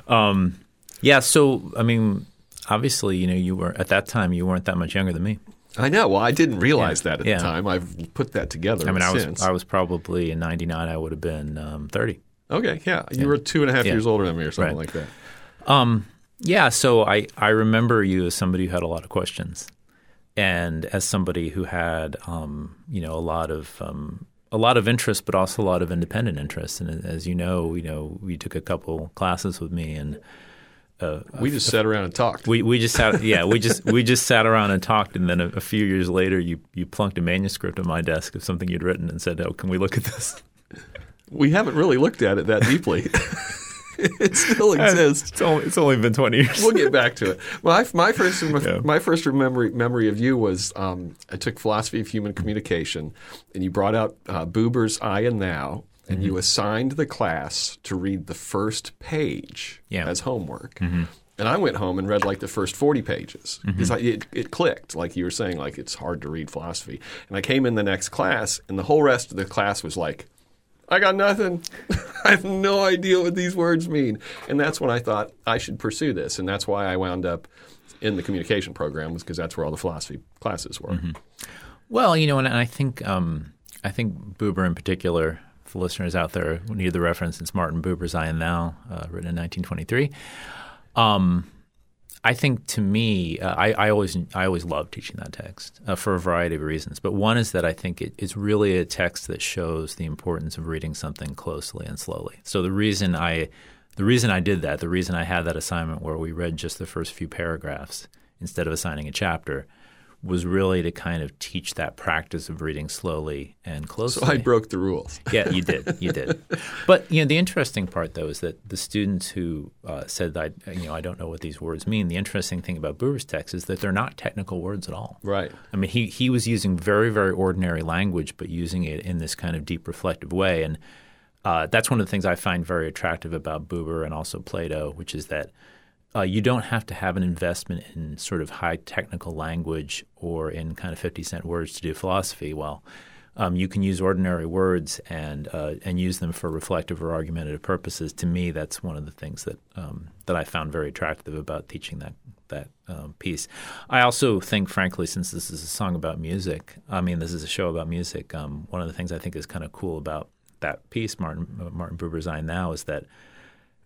Speaker 1: Um, yeah, so I mean, obviously, you know, you were at that time you weren't that much younger than me.
Speaker 2: I know. Well, I didn't realize
Speaker 1: Yeah,
Speaker 2: that at
Speaker 1: yeah.
Speaker 2: the time. I've put that together.
Speaker 1: I mean, I was
Speaker 2: since.
Speaker 1: I was probably in '99. I would have been um, 30.
Speaker 2: okay. Yeah, you were two and a half
Speaker 1: Yeah.
Speaker 2: years older than me, or something
Speaker 1: Right.
Speaker 2: like that.
Speaker 1: Um, yeah, so I, I remember you as somebody who had a lot of questions, and as somebody who had um, you know a lot of um, a lot of interest, but also a lot of independent interest. And as you know, you know, we took a couple classes with me, and uh,
Speaker 2: We just sat around and talked.
Speaker 1: we we just sat yeah we just we just sat around and talked, and then a, a few years later, you you plunked a manuscript on my desk of something you'd written and said, "Oh, can we look at this?"
Speaker 2: we haven't really looked at it that deeply. it still exists.
Speaker 1: It's only it's only been twenty years.
Speaker 2: We'll get back to it. My my first
Speaker 1: Yeah.
Speaker 2: my first memory memory of you was um, I took philosophy of human communication, and you brought out uh, Buber's I and Thou, and
Speaker 1: Mm-hmm.
Speaker 2: you assigned the class to read the first page
Speaker 1: Yeah. Mm-hmm.
Speaker 2: as homework. And I went home and read like the first 40 pages because
Speaker 1: Mm-hmm.
Speaker 2: it, it clicked, like you were saying, like it's hard to read philosophy. And I came in the next class, and the whole rest of the class was like, I got nothing. I have no idea what these words mean. And that's when I thought I should pursue this. And that's why I wound up in the communication program, was because that's where all the philosophy classes were.
Speaker 1: Well, you know, and I think um, I think Buber in particular, for listeners out there who need the reference, it's Martin Buber's I and Thou, uh, written in 1923. Um, I think to me, uh, I, I always I always love teaching that text uh, for a variety of reasons. But one is that I think it, it's really a text that shows the importance of reading something closely and slowly. So the reason I the reason I did that, the reason I had that assignment where we read just the first few paragraphs instead of assigning a chapter, was really to kind of teach that practice of reading slowly and closely.
Speaker 2: So I broke the rules.
Speaker 1: Yeah, you did. You did. But you know, the interesting part though is that the students who uh, said that you know I don't know what these words mean. The interesting thing about Buber's text is that they're not technical words at all.
Speaker 2: Right.
Speaker 1: I mean, he he was using very very ordinary language, but using it in this kind of deep reflective way, and uh, that's one of the things I find very attractive about Buber and also Plato, which is that uh, you don't have to have an investment in sort of high technical language or in kind of 50 cent words to do philosophy. Well, um, you can use ordinary words and uh, and use them for reflective or argumentative purposes. To me, that's one of the things that um, that I found very attractive about teaching that that um, piece. I also think, frankly, since this is a song about music, I mean, this is a show about music. Um, one of the things I think is kind of cool about that piece, Martin uh, Martin Buber's "I Now," is that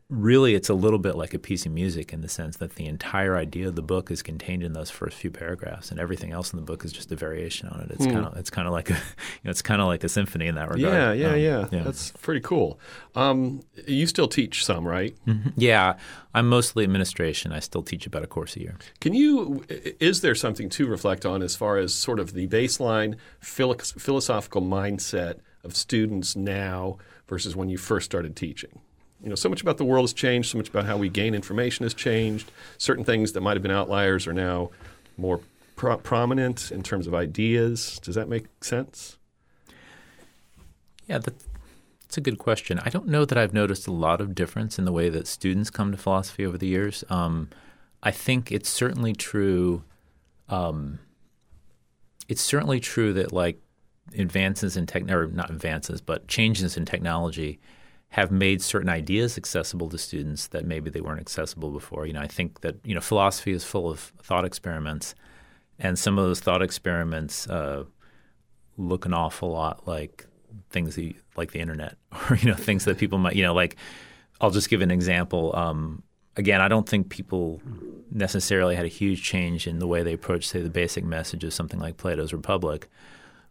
Speaker 1: really it's a little bit like a piece of music in the sense that the entire idea of the book is contained in those first few paragraphs and everything else in the book is just a variation on it it's kind of it's kind of like a you know it's kind of like a symphony in that regard
Speaker 2: Yeah, yeah,
Speaker 1: Um,
Speaker 2: yeah, That's pretty cool. Um, you still teach some, right?
Speaker 1: yeah i'm mostly administration i still teach about a course a year
Speaker 2: Can you? Is there something to reflect on as far as sort of the baseline philo- philosophical mindset of students now versus when you first started teaching? You know, so much about the world has changed. So much about how we gain information has changed. Certain things that might have been outliers are now more pro- prominent in terms of ideas? Does that make sense?
Speaker 1: Yeah, that, that's a good question. I don't know that I've noticed a lot of difference in the way that students come to philosophy over the years. Um, I think it's certainly true. Um, it's certainly true that like advances in tech, or not advances, but changes in technology have made certain ideas accessible to students that maybe they weren't accessible before. You know, I think that you know philosophy is full of thought experiments, and some of those thought experiments uh, look an awful lot like things that, like the internet, or you know, things that people might you know like. I'll just give an example. Um, again, I don't think people necessarily had a huge change in the way they approach, say, the basic message of something like Plato's Republic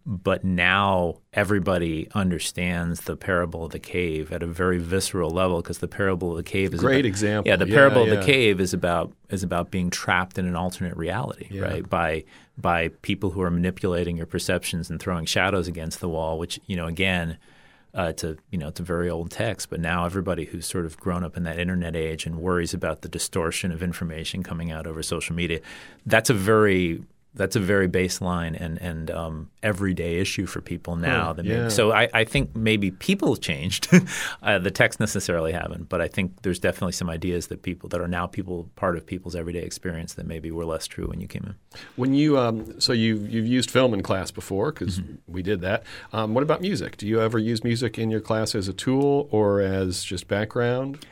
Speaker 1: but now everybody understands the parable of the cave at a very visceral level because the parable of the cave is a
Speaker 2: Great
Speaker 1: about,
Speaker 2: example.
Speaker 1: Yeah, the
Speaker 2: Yeah,
Speaker 1: parable
Speaker 2: yeah.
Speaker 1: of the cave is about is about being trapped in an alternate reality,
Speaker 2: Yeah.
Speaker 1: right? By by people who are manipulating your perceptions and throwing shadows against the wall, which you know again. Uh, it's a you know it's a very old text, but now everybody who's sort of grown up in that internet age and worries about the distortion of information coming out over social media, that's a very that's a very baseline and and um, everyday issue for people now.
Speaker 2: Huh, yeah.
Speaker 1: so I, I think maybe people have changed. uh, the text necessarily haven't, but I think there's definitely some ideas that people that are now people part of people's everyday experience that maybe were less true when you came in.
Speaker 2: When you um, so you you've used film in class before because
Speaker 1: Mm-hmm.
Speaker 2: we did that. Um, what about music? Do you ever use music in your class as a tool or as just background?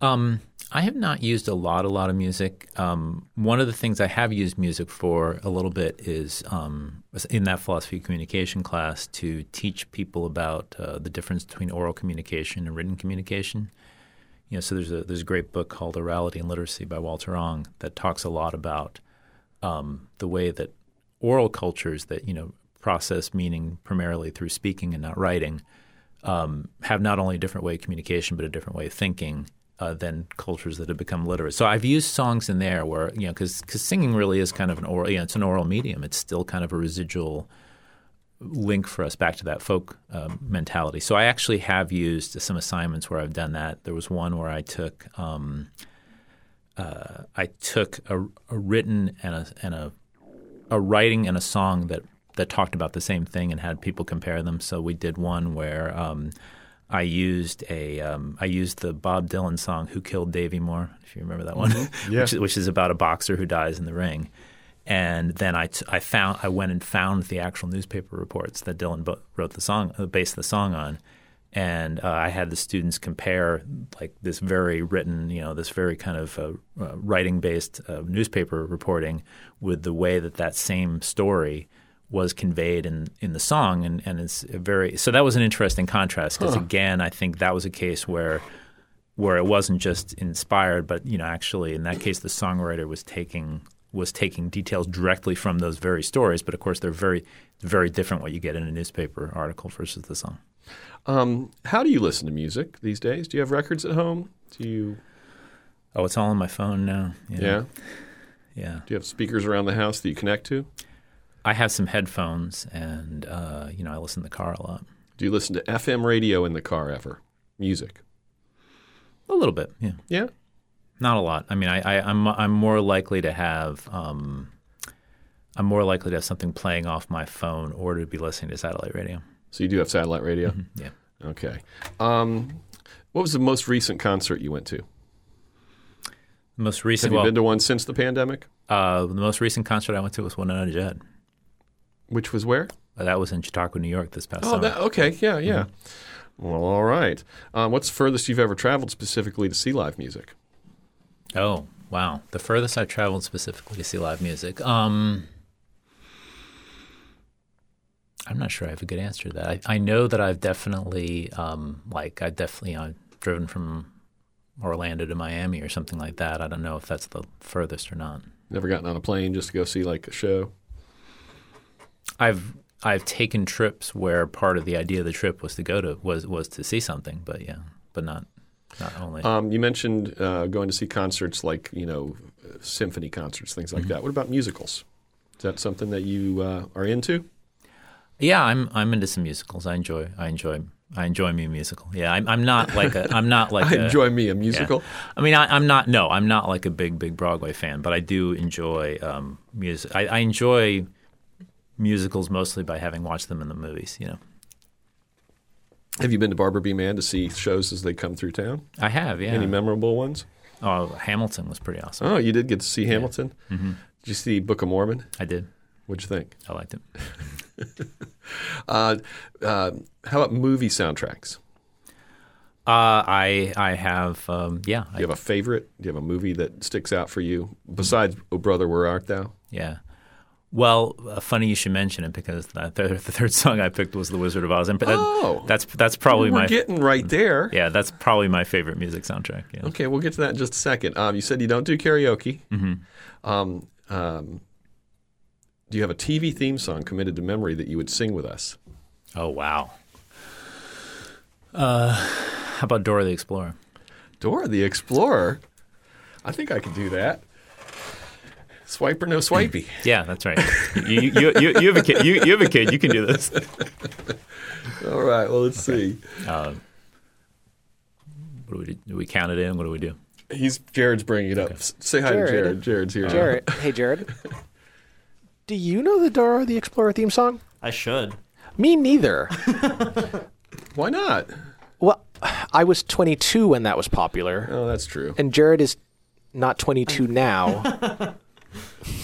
Speaker 1: Um, I have not used a lot, a lot of music. Um, one of the things I have used music for a little bit is um, in that philosophy of communication class to teach people about uh, the difference between oral communication and written communication. You know, so there's a there's a great book called Orality and Literacy by Walter Ong that talks a lot about um, the way that oral cultures that you know process meaning primarily through speaking and not writing um, have not only a different way of communication but a different way of thinking uh, than cultures that have become literate. So I've used songs in there where you know because singing really is kind of an oral you know, it's an oral medium. It's still kind of a residual link for us back to that folk um, mentality. So I actually have used some assignments where I've done that. There was one where I took um, uh, I took a, a written and a and a a writing and a song that that talked about the same thing and had people compare them. So we did one where um, I used a um, I used the Bob Dylan song "Who Killed Davy Moore," if you remember that one,
Speaker 2: Yeah.
Speaker 1: which, which is about a boxer who dies in the ring. And then I, t- I found I went and found the actual newspaper reports that Dylan bo- wrote the song, uh, based the song on, and uh, I had the students compare like this very written, you know, this very kind of uh, uh, writing-based uh, newspaper reporting with the way that that same story was conveyed in, in the song, and, and it's a very so that was an interesting contrast because again, I think that was a case where where it wasn't just inspired, but you know, actually in that case, the songwriter was taking was taking details directly from those very stories. But of course, they're very very different what you get in a newspaper article versus the song.
Speaker 2: Um, how do you listen to music these days? Do you have records at home? Do you
Speaker 1: Oh, it's all on my phone now. you know?
Speaker 2: yeah?
Speaker 1: yeah.
Speaker 2: Do you have speakers around the house that you connect to?
Speaker 1: I have some headphones, and uh, you know, I listen to the car a lot.
Speaker 2: Do you listen to FM radio in the car ever? Music?
Speaker 1: A little bit, yeah.
Speaker 2: Yeah.
Speaker 1: Not a lot. I mean, I, I, I'm I'm more likely to have um, I'm more likely to have something playing off my phone or to be listening to satellite radio.
Speaker 2: So you do have satellite radio.
Speaker 1: Yeah.
Speaker 2: Okay. Um, what was the most recent concert you went to?
Speaker 1: The most
Speaker 2: Have
Speaker 1: recent,
Speaker 2: you
Speaker 1: well,
Speaker 2: been to one since the pandemic?
Speaker 1: uh, the most recent concert I went to was Wynonna Judd.
Speaker 2: Which was where?
Speaker 1: Uh, That was in Chautauqua, New York, this past
Speaker 2: Oh,
Speaker 1: summer.
Speaker 2: that, okay. Yeah, yeah. Well, all right. Um, what's the furthest you've ever traveled specifically to see live music?
Speaker 1: Oh, wow. The furthest I've traveled specifically to see live music. Um, I'm not sure I have a good answer to that. I, I know that I've definitely, um, like, I've definitely, uh, driven from Orlando to Miami or something like that. I don't know if that's the furthest or not.
Speaker 2: Never gotten on a plane just to go see like a show?
Speaker 1: I've I've taken trips where part of the idea of the trip was to go to was was to see something, but yeah, but not not only.
Speaker 2: Um, you mentioned uh, going to see concerts like, you know, symphony concerts, things like that. What about musicals? Is that something that you uh, are into?
Speaker 1: Yeah, I'm I'm into some musicals. I enjoy I enjoy I enjoy me a musical. Yeah, I'm, I'm not like a. I'm not like
Speaker 2: I
Speaker 1: a,
Speaker 2: enjoy me a
Speaker 1: yeah.
Speaker 2: musical.
Speaker 1: I mean, I, I'm not. No, I'm not like a big, big Broadway fan, but I do enjoy um, music. I, I enjoy musicals mostly by having watched them in the movies. You know,
Speaker 2: Have you been to Barbara B. Mann to see shows as they come through town?
Speaker 1: I have. Yeah.
Speaker 2: Any memorable ones?
Speaker 1: oh, Hamilton was pretty awesome.
Speaker 2: Oh, you did get to see Hamilton.
Speaker 1: Mm-hmm.
Speaker 2: Did you see Book of Mormon?
Speaker 1: I did.
Speaker 2: What'd you think?
Speaker 1: I liked it.
Speaker 2: Uh, uh, how about movie soundtracks?
Speaker 1: Uh, I I have um, yeah
Speaker 2: Do you have a favorite? Do you have a movie that sticks out for you besides "Oh Brother, Where Art Thou"?
Speaker 1: Yeah. Well, uh, funny you should mention it because the, the, the third song I picked was "The Wizard of Oz," and that,
Speaker 2: Oh.
Speaker 1: that's that's probably
Speaker 2: We're
Speaker 1: my
Speaker 2: getting right there.
Speaker 1: yeah that's probably my favorite music soundtrack. Yeah.
Speaker 2: Okay, we'll get to that in just a second. Um, you said you don't do karaoke.
Speaker 1: Mm-hmm.
Speaker 2: Um, um, do you have a TV theme song committed to memory that you would sing with us?
Speaker 1: Oh wow. Uh, how about Dora the Explorer?
Speaker 2: Dora the Explorer. I think I could do that. Swipe or no swipey.
Speaker 1: Yeah, that's right. you, you, you, you have a kid. You, you have a kid. You can do this.
Speaker 2: All right. Well, let's see.
Speaker 1: Uh, what do we do? Do we count it in? What do we do?
Speaker 2: He's Jared's bringing it up. S- Say hi
Speaker 3: Jared.
Speaker 2: to Jared. Jared's here.
Speaker 3: Jared, hey Jared, do you know the Dora the Explorer theme song?
Speaker 5: I should.
Speaker 3: Me neither.
Speaker 2: Why not?
Speaker 3: well, I was 22 when that was popular,
Speaker 2: Oh, that's true.
Speaker 3: and Jared is not 22 now.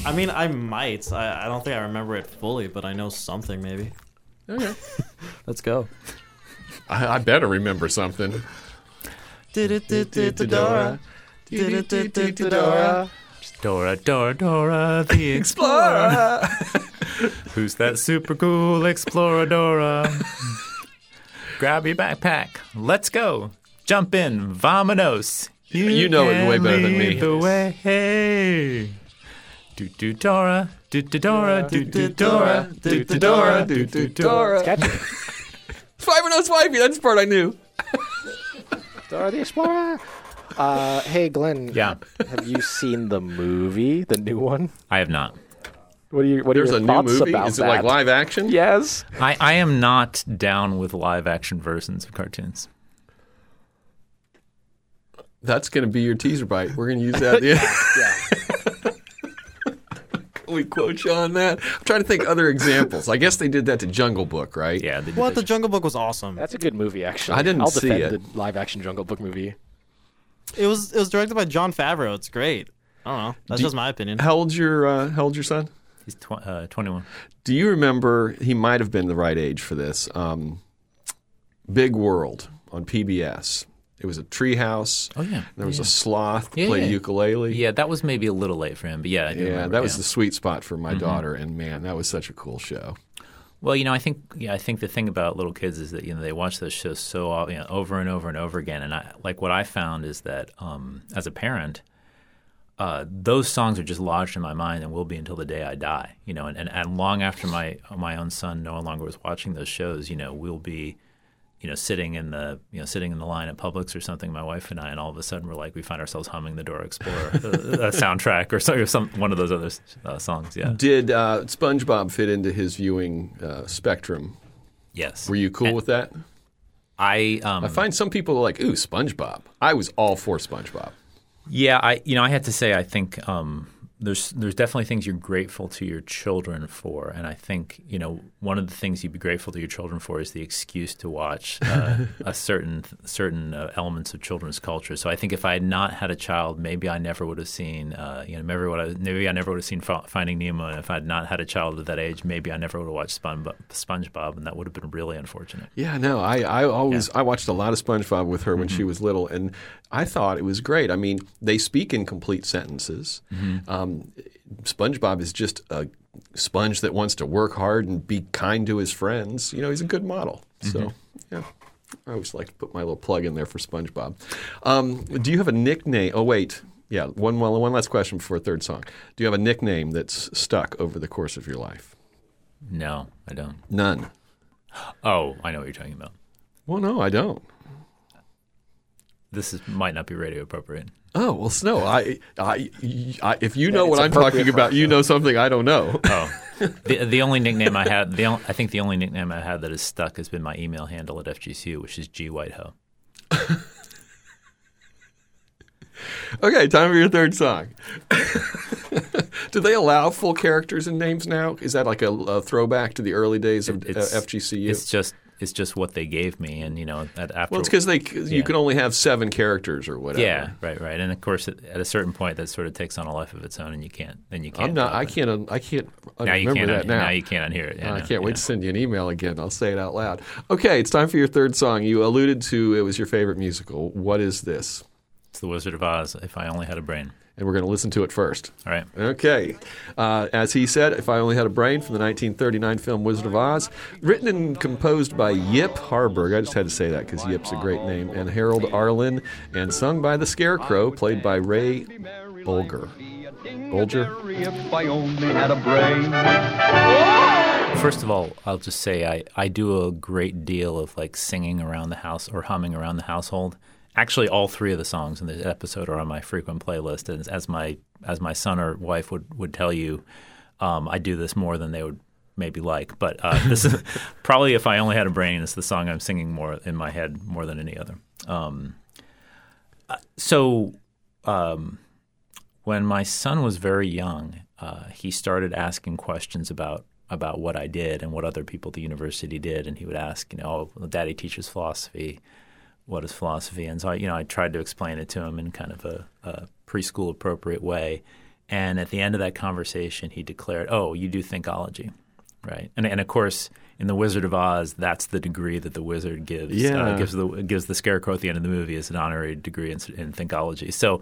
Speaker 5: I mean, I might. I, I don't think I remember it fully, but I know something maybe.
Speaker 2: Okay.
Speaker 5: Let's go.
Speaker 2: I, I better remember something.
Speaker 5: Dora.
Speaker 2: Dora.
Speaker 1: Dora, Dora, Dora the Explorer. Who's that super cool explorer, Dora? Grab your backpack. Let's go. Jump in. Vamonos.
Speaker 2: You know it
Speaker 1: can
Speaker 2: way better than
Speaker 1: lead
Speaker 2: me.
Speaker 1: The way. Do do Dora. Do do Dora. Do do Dora. Do do Dora. Do do Dora.
Speaker 3: Catchy.
Speaker 2: Swipe or no swipey. That's the part I knew.
Speaker 3: Dora the Explorer. Uh, hey Glenn.
Speaker 1: Yeah.
Speaker 3: Have you seen the movie, the new one?
Speaker 1: I have not.
Speaker 3: What are your What are
Speaker 2: There's
Speaker 3: your
Speaker 2: a new movie.
Speaker 3: about
Speaker 2: Is it
Speaker 3: that?
Speaker 2: like live action?
Speaker 3: Yes.
Speaker 1: I, I am not down with live action versions of cartoons.
Speaker 2: That's going to be your teaser bite. We're going to use that. Yeah.
Speaker 3: Yeah.
Speaker 2: We quote you on that. I'm trying to think other examples. I guess they did that to Jungle Book, right?
Speaker 1: Yeah. They did
Speaker 5: What?
Speaker 1: that.
Speaker 5: The Jungle Book was awesome.
Speaker 3: That's a good movie, actually.
Speaker 2: I didn't
Speaker 3: I'll
Speaker 2: see
Speaker 3: defend
Speaker 2: it.
Speaker 3: the live action Jungle Book movie.
Speaker 5: It was. It was directed by Jon Favreau. It's great. I don't know. That's
Speaker 2: Do-
Speaker 5: just my opinion.
Speaker 2: How old's your uh, How old's your son?
Speaker 1: He's tw- uh, 21.
Speaker 2: Do you remember? He might have been the right age for this. Um, Big World on PBS. It was a treehouse.
Speaker 1: Oh, yeah.
Speaker 2: There was
Speaker 1: yeah.
Speaker 2: a sloth
Speaker 1: Yeah,
Speaker 2: play
Speaker 1: yeah.
Speaker 2: ukulele.
Speaker 1: Yeah, that was maybe a little late for him, but yeah, I do
Speaker 2: Yeah,
Speaker 1: remember,
Speaker 2: that was the sweet spot for my
Speaker 1: Mm-hmm.
Speaker 2: daughter, and man, that was such a cool show.
Speaker 1: Well, you know, I think yeah, I think the thing about little kids is that you know they watch those shows so uh, you know, over and over and over again, and I like what I found is that um, as a parent, uh, those songs are just lodged in my mind and will be until the day I die. You know, and, and, and long after my my own son no longer was watching those shows, you know, we'll be you know sitting in the you know sitting in the line at Publix or something, my wife and I, and all of a sudden we're like we find ourselves humming the Dora Explorer uh, uh, soundtrack or, so, or some one of those other uh, songs. Yeah.
Speaker 2: Did uh, SpongeBob fit into his viewing uh, spectrum?
Speaker 1: Yes.
Speaker 2: Were you cool
Speaker 1: And
Speaker 2: with that?
Speaker 1: I um,
Speaker 2: I find some people are like, "Ooh, SpongeBob." I was all for SpongeBob.
Speaker 1: Yeah, I you know I had to say I think um, there's there's definitely things you're grateful to your children for, and I think you know one of the things you'd be grateful to your children for is the excuse to watch uh, a certain certain uh, elements of children's culture. So I think if I had not had a child, maybe I never would have seen uh, you know maybe what I, maybe I never would have seen Finding Nemo, and if I had not had a child at that age, maybe I never would have watched SpongeBob, SpongeBob, and that would have been really unfortunate.
Speaker 2: Yeah, no, I, I always I watched a lot of SpongeBob with her when she was little, and I thought it was great. I mean, they speak in complete sentences. Um, SpongeBob is just a sponge that wants to work hard and be kind to his friends. You know, he's a good model. So, yeah. I always like to put my little plug in there for SpongeBob. Um, do you have a nickname? Oh, wait. Yeah, one, one, one last question before a third song. Do you have a nickname that's stuck over the course of your life?
Speaker 1: No, I don't.
Speaker 2: None.
Speaker 1: Oh, I know what you're talking about.
Speaker 2: Well, no, I don't.
Speaker 1: This is might not be radio appropriate.
Speaker 2: Oh well, Snow. I, I, I if you know
Speaker 3: It's
Speaker 2: what I'm talking about, you know something I don't know.
Speaker 1: Oh, the the only nickname I had, the on- I think the only nickname I had that is stuck has been my email handle at FGCU, which is G Whitehoe.
Speaker 2: okay, time for your third song. Do they allow full characters and names now? Is that like a, a throwback to the early days of uh,
Speaker 1: It's-
Speaker 2: FGCU?
Speaker 1: It's just it's just what they gave me, and you know, at, after
Speaker 2: well, it's because they you can only have seven characters or whatever.
Speaker 1: yeah, right, right, and of course, at, a certain point, that sort of takes on a life of its own, and you can't, then you can't.
Speaker 2: I'm not. I can't. un- I can't un-
Speaker 1: Now you
Speaker 2: remember
Speaker 1: can't.
Speaker 2: that
Speaker 1: un-
Speaker 2: now.
Speaker 1: you can't unhear it. Yeah,
Speaker 2: I
Speaker 1: no,
Speaker 2: can't wait to send you an email again. I'll say it out loud. Okay, it's time for your third song. You alluded to it was your favorite musical. What is this?
Speaker 1: It's the Wizard of Oz. If I only had a brain.
Speaker 2: And we're going to listen to it first.
Speaker 1: All right.
Speaker 2: Okay. Uh, as he said, If I Only Had a Brain from the 1939 film Wizard of Oz, written and composed by Yip Harburg. I just had to say that because Yip's a great name. And Harold Arlen, and sung by the Scarecrow, played by Ray Bolger. Bolger?
Speaker 4: If I only had a brain.
Speaker 1: First of all, I'll just say I, I do a great deal of like singing around the house or humming around the household. Actually, all three of the songs in this episode are on my frequent playlist, and as my as my son or wife would, would tell you, um, I do this more than they would maybe like. But uh, this is probably if I only had a brain, it's the song I'm singing more in my head more than any other. Um, uh, so um, when my son was very young, uh, he started asking questions about about what I did and what other people at the university did, and he would ask, you know, oh, Daddy teaches philosophy. What is philosophy? And so, I, you know, I tried to explain it to him in kind of a, a preschool appropriate way. And at the end of that conversation, he declared, "Oh, you do thinkology, right?" And and of course, in the Wizard of Oz, that's the degree that the wizard gives.
Speaker 2: Yeah.
Speaker 1: uh, gives the gives the scarecrow at the end of the movie as an honorary degree in, in thinkology. So,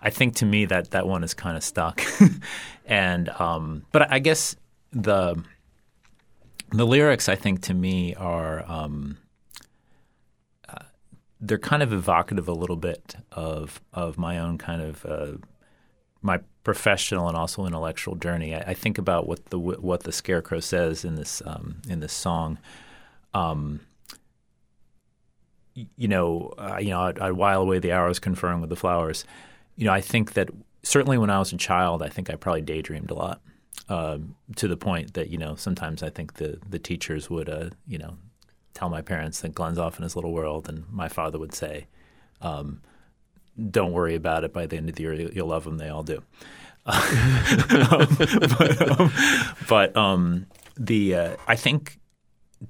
Speaker 1: I think to me that that one is kind of stuck. and um, but I guess the the lyrics, I think, to me are um, uh, they're kind of evocative a little bit of of my own kind of uh, my professional and also intellectual journey. I, I think about what the what the scarecrow says in this um, in this song. Um, you know, uh, you know, I'd, I'd while away the hours conferring with the flowers. You know, I think that certainly when I was a child, I think I probably daydreamed a lot. Um, to the point that you know sometimes I think the the teachers would uh, you know tell my parents that Glenn's off in his little world, and my father would say, um, "Don't worry about it. By the end of the year, you- you'll love them. They all do." Um, but um, but, um, the uh, I think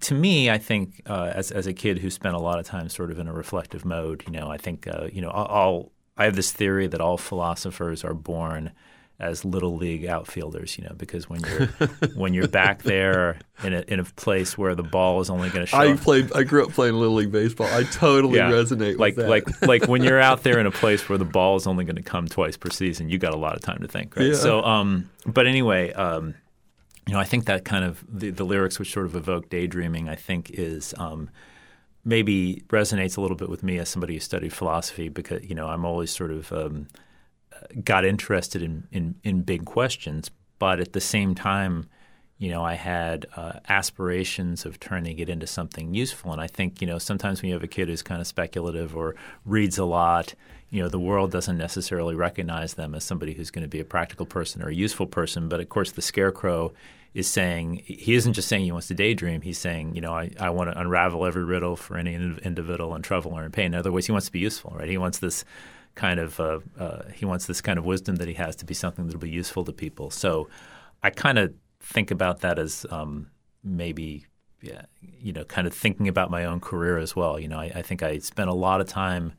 Speaker 1: to me, I think uh, as as a kid who spent a lot of time sort of in a reflective mode, you know, I think uh, you know, all I have this theory that all philosophers are born as little league outfielders, you know, because when you're when you're back there in a in a place where the ball is only going to show
Speaker 2: I played. I grew up playing little league baseball. I totally resonate
Speaker 1: like
Speaker 2: with that.
Speaker 1: like like when you're out there in a place where the ball is only going to come twice per season, you got a lot of time to think, right?
Speaker 2: Yeah.
Speaker 1: So, um, but anyway, um, you know, I think that kind of the, the lyrics which sort of evoke daydreaming, I think is um, maybe resonates a little bit with me as somebody who studied philosophy because you know I'm always sort of um, got interested in, in in big questions, but at the same time, you know, I had uh, aspirations of turning it into something useful. And I think, you know, sometimes when you have a kid who's kind of speculative or reads a lot, you know, the world doesn't necessarily recognize them as somebody who's going to be a practical person or a useful person. But of course, the scarecrow is saying he isn't just saying he wants to daydream. He's saying, you know, I, I want to unravel every riddle for any individual in trouble or in pain. In other words, he wants to be useful, right? He wants this kind of uh, uh, he wants this kind of wisdom that he has to be something that'll be useful to people. So I kind of think about that as um, maybe yeah, you know, kind of thinking about my own career as well. You know, I, I think I spent a lot of time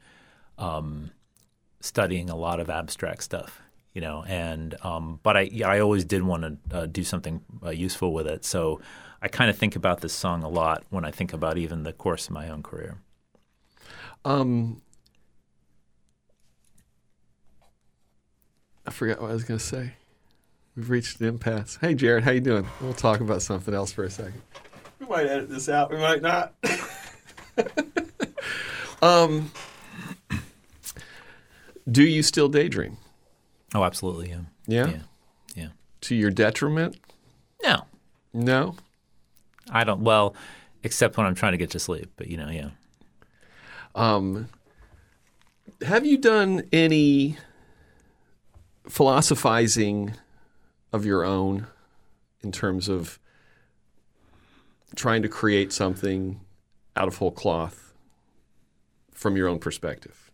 Speaker 1: um, studying a lot of abstract stuff. You know, and um, but I yeah, I always did want to uh, do something uh, useful with it. So I kind of think about this song a lot when I think about even the course of my own career.
Speaker 2: Um, I forgot what I was going to say. We've reached an impasse. Hey, Jared, how you doing? We'll talk about something else for a second. We might edit this out. We might not. um, do you still daydream?
Speaker 1: Oh, absolutely, yeah,
Speaker 2: Yeah.
Speaker 1: yeah, yeah.
Speaker 2: To your detriment?
Speaker 1: No,
Speaker 2: No.
Speaker 1: I don't. Well, except when I'm trying to get to sleep. But you know, yeah.
Speaker 2: Um, Have you done any philosophizing of your own in terms of trying to create something out of whole cloth from your own perspective?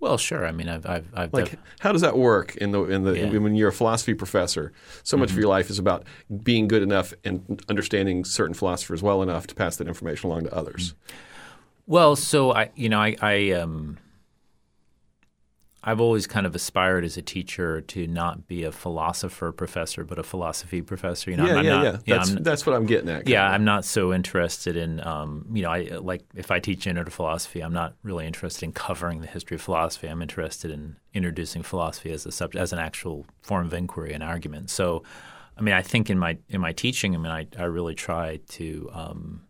Speaker 1: Well, sure. I mean, I've, I've, I've
Speaker 2: Like,
Speaker 1: def-
Speaker 2: how does that work in the in the
Speaker 1: Yeah. Mm-hmm.
Speaker 2: when you're a philosophy professor? So much of your life is about being good enough and understanding certain philosophers well enough to pass that information along to others.
Speaker 1: Well, so I, you know, I, I, um, I've always kind of aspired as a teacher to not be a philosopher professor, but a philosophy professor. You know,
Speaker 2: yeah,
Speaker 1: I'm
Speaker 2: yeah,
Speaker 1: not,
Speaker 2: yeah. That's
Speaker 1: I'm-
Speaker 2: that's what I'm getting at.
Speaker 1: yeah. I'm not so interested in, um, you know, I like if I teach intro philosophy, I'm not really interested in covering the history of philosophy. I'm interested in introducing philosophy as a subject, as an actual form of inquiry and argument. So, I mean, I think in my in my teaching, I mean, I, I really try to um,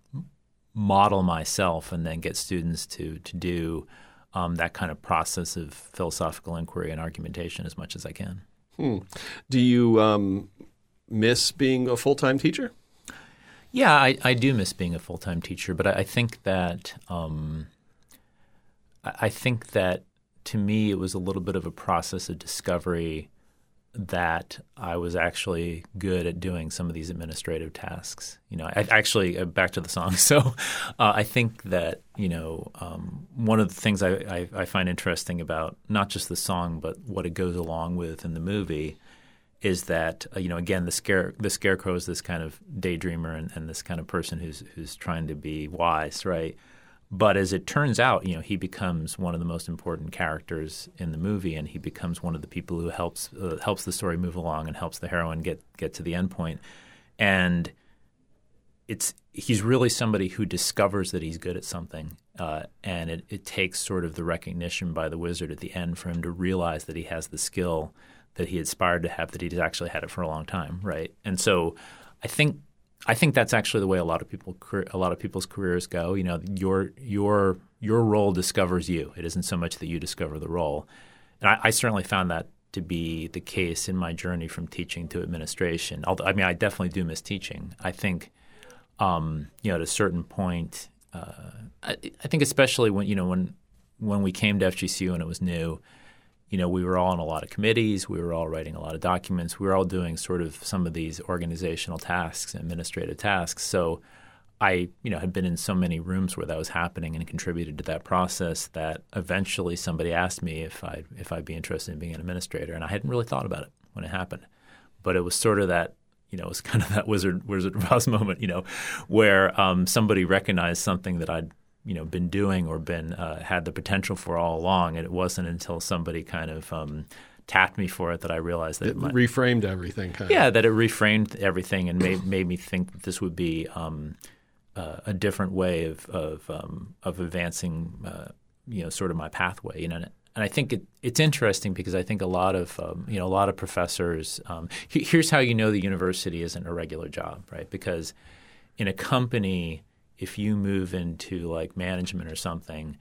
Speaker 1: model myself and then get students to to do um, that kind of process of philosophical inquiry and argumentation as much as I can.
Speaker 2: Do you um, miss being a full time teacher?
Speaker 1: Yeah, I, I do miss being a full time teacher, but I, I think that um, I think that to me it was a little bit of a process of discovery that I was actually good at doing some of these administrative tasks. You know, I, actually uh, back to the song. So uh, I think that you know um, one of the things I, I, I find interesting about not just the song but what it goes along with in the movie is that uh, you know again the scare the scarecrow is this kind of daydreamer and, and this kind of person who's who's trying to be wise, right? But as it turns out, you know, he becomes one of the most important characters in the movie, and he becomes one of the people who helps uh, helps the story move along and helps the heroine get get to the end point. And it's he's really somebody who discovers that he's good at something, uh, and it, it takes sort of the recognition by the wizard at the end for him to realize that he has the skill that he aspired to have, that he's actually had it for a long time, right? And so, I think I think that's actually the way a lot of people a lot of people's careers go. You know, your your your role discovers you. It isn't so much that you discover the role, and I, I certainly found that to be the case in my journey from teaching to administration. Although, I mean, I definitely do miss teaching. I think, um, you know, at a certain point, uh, I, I think especially when you know when when we came to FGCU and it was new, you know, we were all on a lot of committees. We were all writing a lot of documents. We were all doing sort of some of these organizational tasks, administrative tasks. So I, you know, had been in so many rooms where that was happening and contributed to that process that eventually somebody asked me if I if I'd be interested in being an administrator, and I hadn't really thought about it when it happened. But it was sort of that, you know, it was kind of that Wizard Wizard of Oz moment, you know, where um, somebody recognized something that I'd you know been doing or been uh, had the potential for all along, and it wasn't until somebody kind of um, tapped me for it that I realized that
Speaker 2: It
Speaker 1: it might,
Speaker 2: reframed everything. Kind
Speaker 1: yeah, that it reframed everything and made made me think that this would be um, uh, a different way of of um, of advancing, uh, you know, sort of my pathway. You know, and I think it, it's interesting because I think a lot of um, you know a lot of professors. Um, here's how you know the university isn't a regular job, right? Because in a company, if you move into like management or something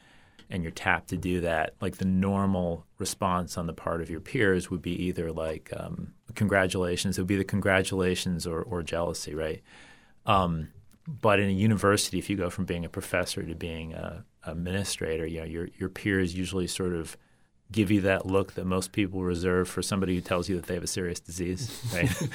Speaker 1: and you're tapped to do that, like the normal response on the part of your peers would be either like um, congratulations, it would be the congratulations or, or jealousy, right? Um, but in a university, if you go from being a professor to being a, a administrator, you know, your your peers usually sort of give you that look that most people reserve for somebody who tells you that they have a serious disease, right?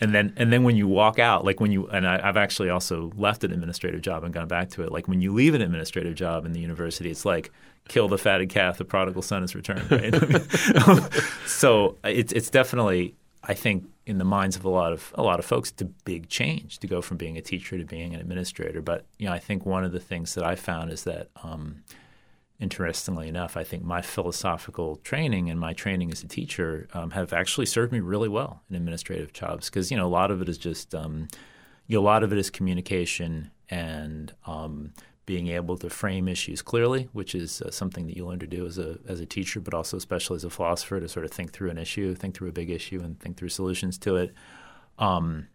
Speaker 1: and then and then when you walk out, like when you and I, I've actually also left an administrative job and gone back to it. Like when you leave an administrative job in the university, it's like kill the fatted calf, the prodigal son is returned, right? So it's it's definitely I think in the minds of a lot of a lot of folks, it's a big change to go from being a teacher to being an administrator. But you know, I think one of the things that I found is that. Um, interestingly enough, I think my philosophical training and my training as a teacher um, have actually served me really well in administrative jobs because you know a lot of it is just um, you know, a lot of it is communication and um, being able to frame issues clearly, which is uh, something that you learn to do as a as a teacher, but also especially as a philosopher to sort of think through an issue, think through a big issue, and think through solutions to it. Um,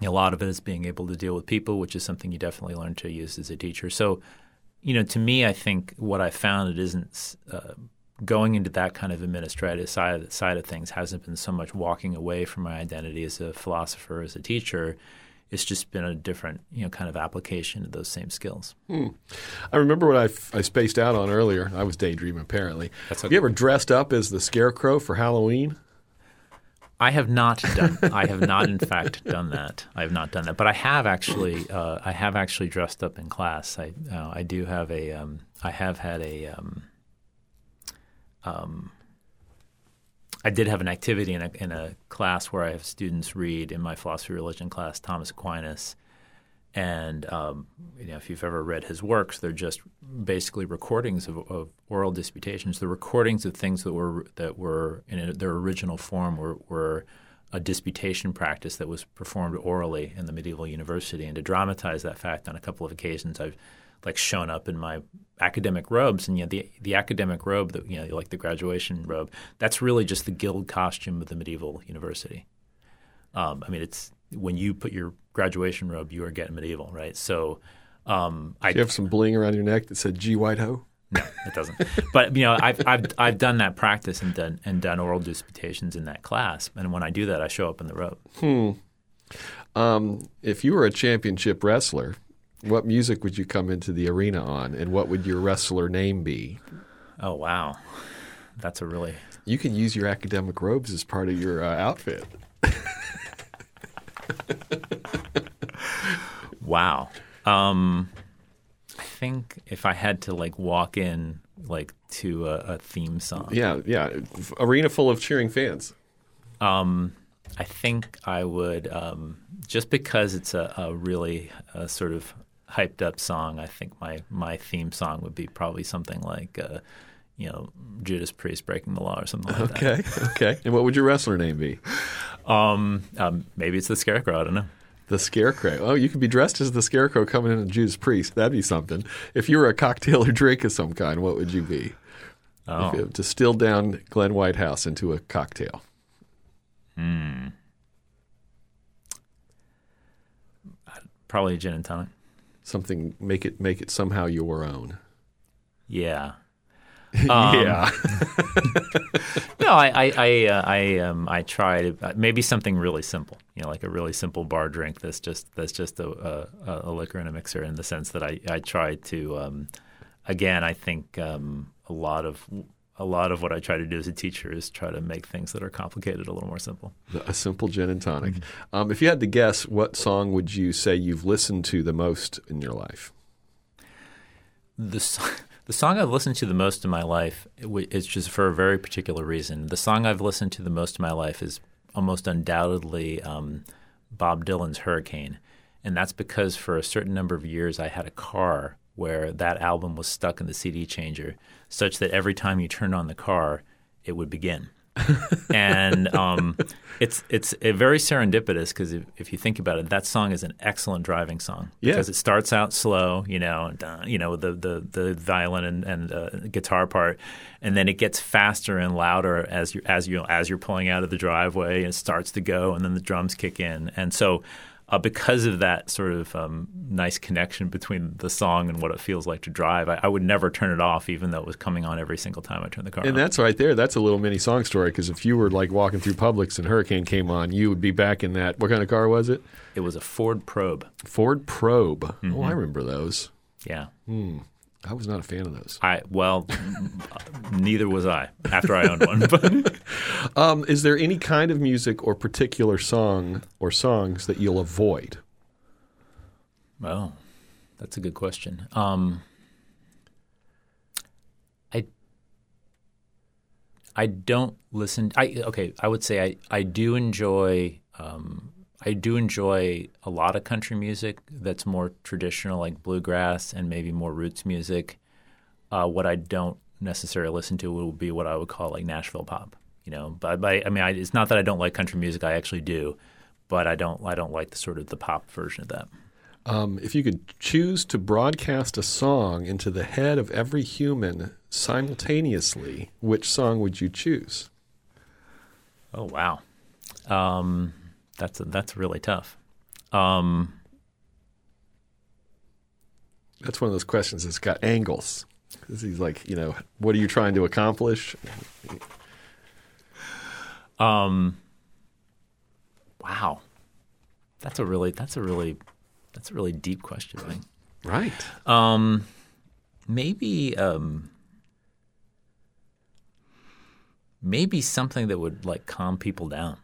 Speaker 1: a lot of it is being able to deal with people, which is something you definitely learn to use as a teacher. So you know, to me, I think what I found it isn't uh, going into that kind of administrative side of, side of things hasn't been so much walking away from my identity as a philosopher, as a teacher. it's just been a different you know kind of application of those same skills.
Speaker 2: I remember what I, f- I spaced out on earlier. I was daydreaming apparently.
Speaker 1: That's
Speaker 2: Have
Speaker 1: okay.
Speaker 2: you ever dressed up as the scarecrow for Halloween?
Speaker 1: I have not done. I have not, in fact, done that. I have not done that, but I have actually. Uh, I have actually dressed up in class. I uh, I do have a. Um, I have had a. Um, um, I did have an activity in a in a class where I have students read in my philosophy religion class Thomas Aquinas, and um, you know if you've ever read his works, they're just basically recordings of, of oral disputations. The recordings of things that were that were in their original form were, were a disputation practice that was performed orally in the medieval university. And to dramatize that fact on a couple of occasions, I've like shown up in my academic robes, and you know the the academic robe that you know like the graduation robe. That's really just the guild costume of the medieval university. Um, I mean, it's when you put your graduation robe, you are getting medieval, right? So, um, I
Speaker 2: Do you have some bling around your neck that said G Whiteho?
Speaker 1: no, it doesn't. but you know, I've I've I've done that practice and done and done oral disputations in that class, and when I do that, I show up in the robe.
Speaker 2: Um, if you were a championship wrestler, what music would you come into the arena on, and what would your wrestler name be?
Speaker 1: Oh wow, that's a really
Speaker 2: You can use your academic robes as part of your uh, outfit.
Speaker 1: wow. Um, I think if I had to like walk in like to a, a theme song,
Speaker 2: Yeah, yeah. Arena full of cheering fans.
Speaker 1: Um, I think I would um, just because it's a, a really uh sort of hyped up song. I think my my theme song would be probably something like uh, you know Judas Priest breaking the law or something like that.
Speaker 2: Okay, okay. And what would your wrestler name be?
Speaker 1: Um, um, maybe it's the Scarecrow. I don't know.
Speaker 2: The Scarecrow. Oh, you could be dressed as the Scarecrow coming in a Judas Priest. That'd be something. If you were a cocktail or drink of some kind, what would you be?
Speaker 1: Oh,
Speaker 2: If distilled down Glenn Whitehouse into a cocktail. Hmm.
Speaker 1: Probably a gin and tonic.
Speaker 2: Something make it make it somehow your own.
Speaker 1: Yeah. Um,
Speaker 2: yeah.
Speaker 1: No, I I I, uh, I um I try to uh, maybe something really simple, you know, like a really simple bar drink that's just that's just a a, a liquor and a mixer in the sense that I I try to um again I think um a lot of a lot of what I try to do as a teacher is try to make things that are complicated a little more simple.
Speaker 2: a simple gin and tonic.
Speaker 1: Mm-hmm.
Speaker 2: Um, if you had to guess, what song would you say you've listened to the most in your life?
Speaker 1: The the song I've listened to the most in my life is just for a very particular reason. The song I've listened to the most in my life is almost undoubtedly um, Bob Dylan's Hurricane, and that's because for a certain number of years I had a car where that album was stuck in the CD changer, such that every time you turned on the car, it would begin. And um, it's it's a very serendipitous because if, if you think about it, that song is an excellent driving song
Speaker 2: Yeah.
Speaker 1: because it starts out slow, you know, and, uh, you know the the the violin and, and uh, guitar part, and then it gets faster and louder as you as you as you're pulling out of the driveway, and it starts to go, and then the drums kick in, and so. Uh, because of that sort of um, nice connection between the song and what it feels like to drive, I, I would never turn it off, even though it was coming on every single time I turned the car
Speaker 2: And
Speaker 1: on.
Speaker 2: that's right there. That's a little mini song story because if you were like walking through Publix and Hurricane came on, you would be back in that. What kind of car was it?
Speaker 1: It was a Ford Probe.
Speaker 2: Ford Probe. Oh,
Speaker 1: Mm-hmm.
Speaker 2: I remember those.
Speaker 1: Yeah.
Speaker 2: I was not a fan of those.
Speaker 1: I well, neither was I after I owned one. But
Speaker 2: Um, is there any kind of music or particular song or songs that you'll avoid?
Speaker 1: oh, that's a good question. Um, I I don't listen. I okay. I would say I I do enjoy. Um, I do enjoy a lot of country music that's more traditional, like bluegrass and maybe more roots music. Uh, what I don't necessarily listen to would be what I would call like Nashville pop. You know, but, but I mean, I, it's not that I don't like country music. I actually do, but I don't. I don't like the sort of the pop version of that.
Speaker 2: Um, if you could choose to broadcast a song into the head of every human simultaneously, which song would you choose?
Speaker 1: Oh wow, um, that's that's really tough. Um,
Speaker 2: That's one of those questions that's got angles. 'Cause he's like, you know, what are you trying to accomplish?
Speaker 1: um, wow. That's a really that's a really that's a really deep question. I.
Speaker 2: Right.
Speaker 1: Um, maybe um, maybe something that would like calm people down.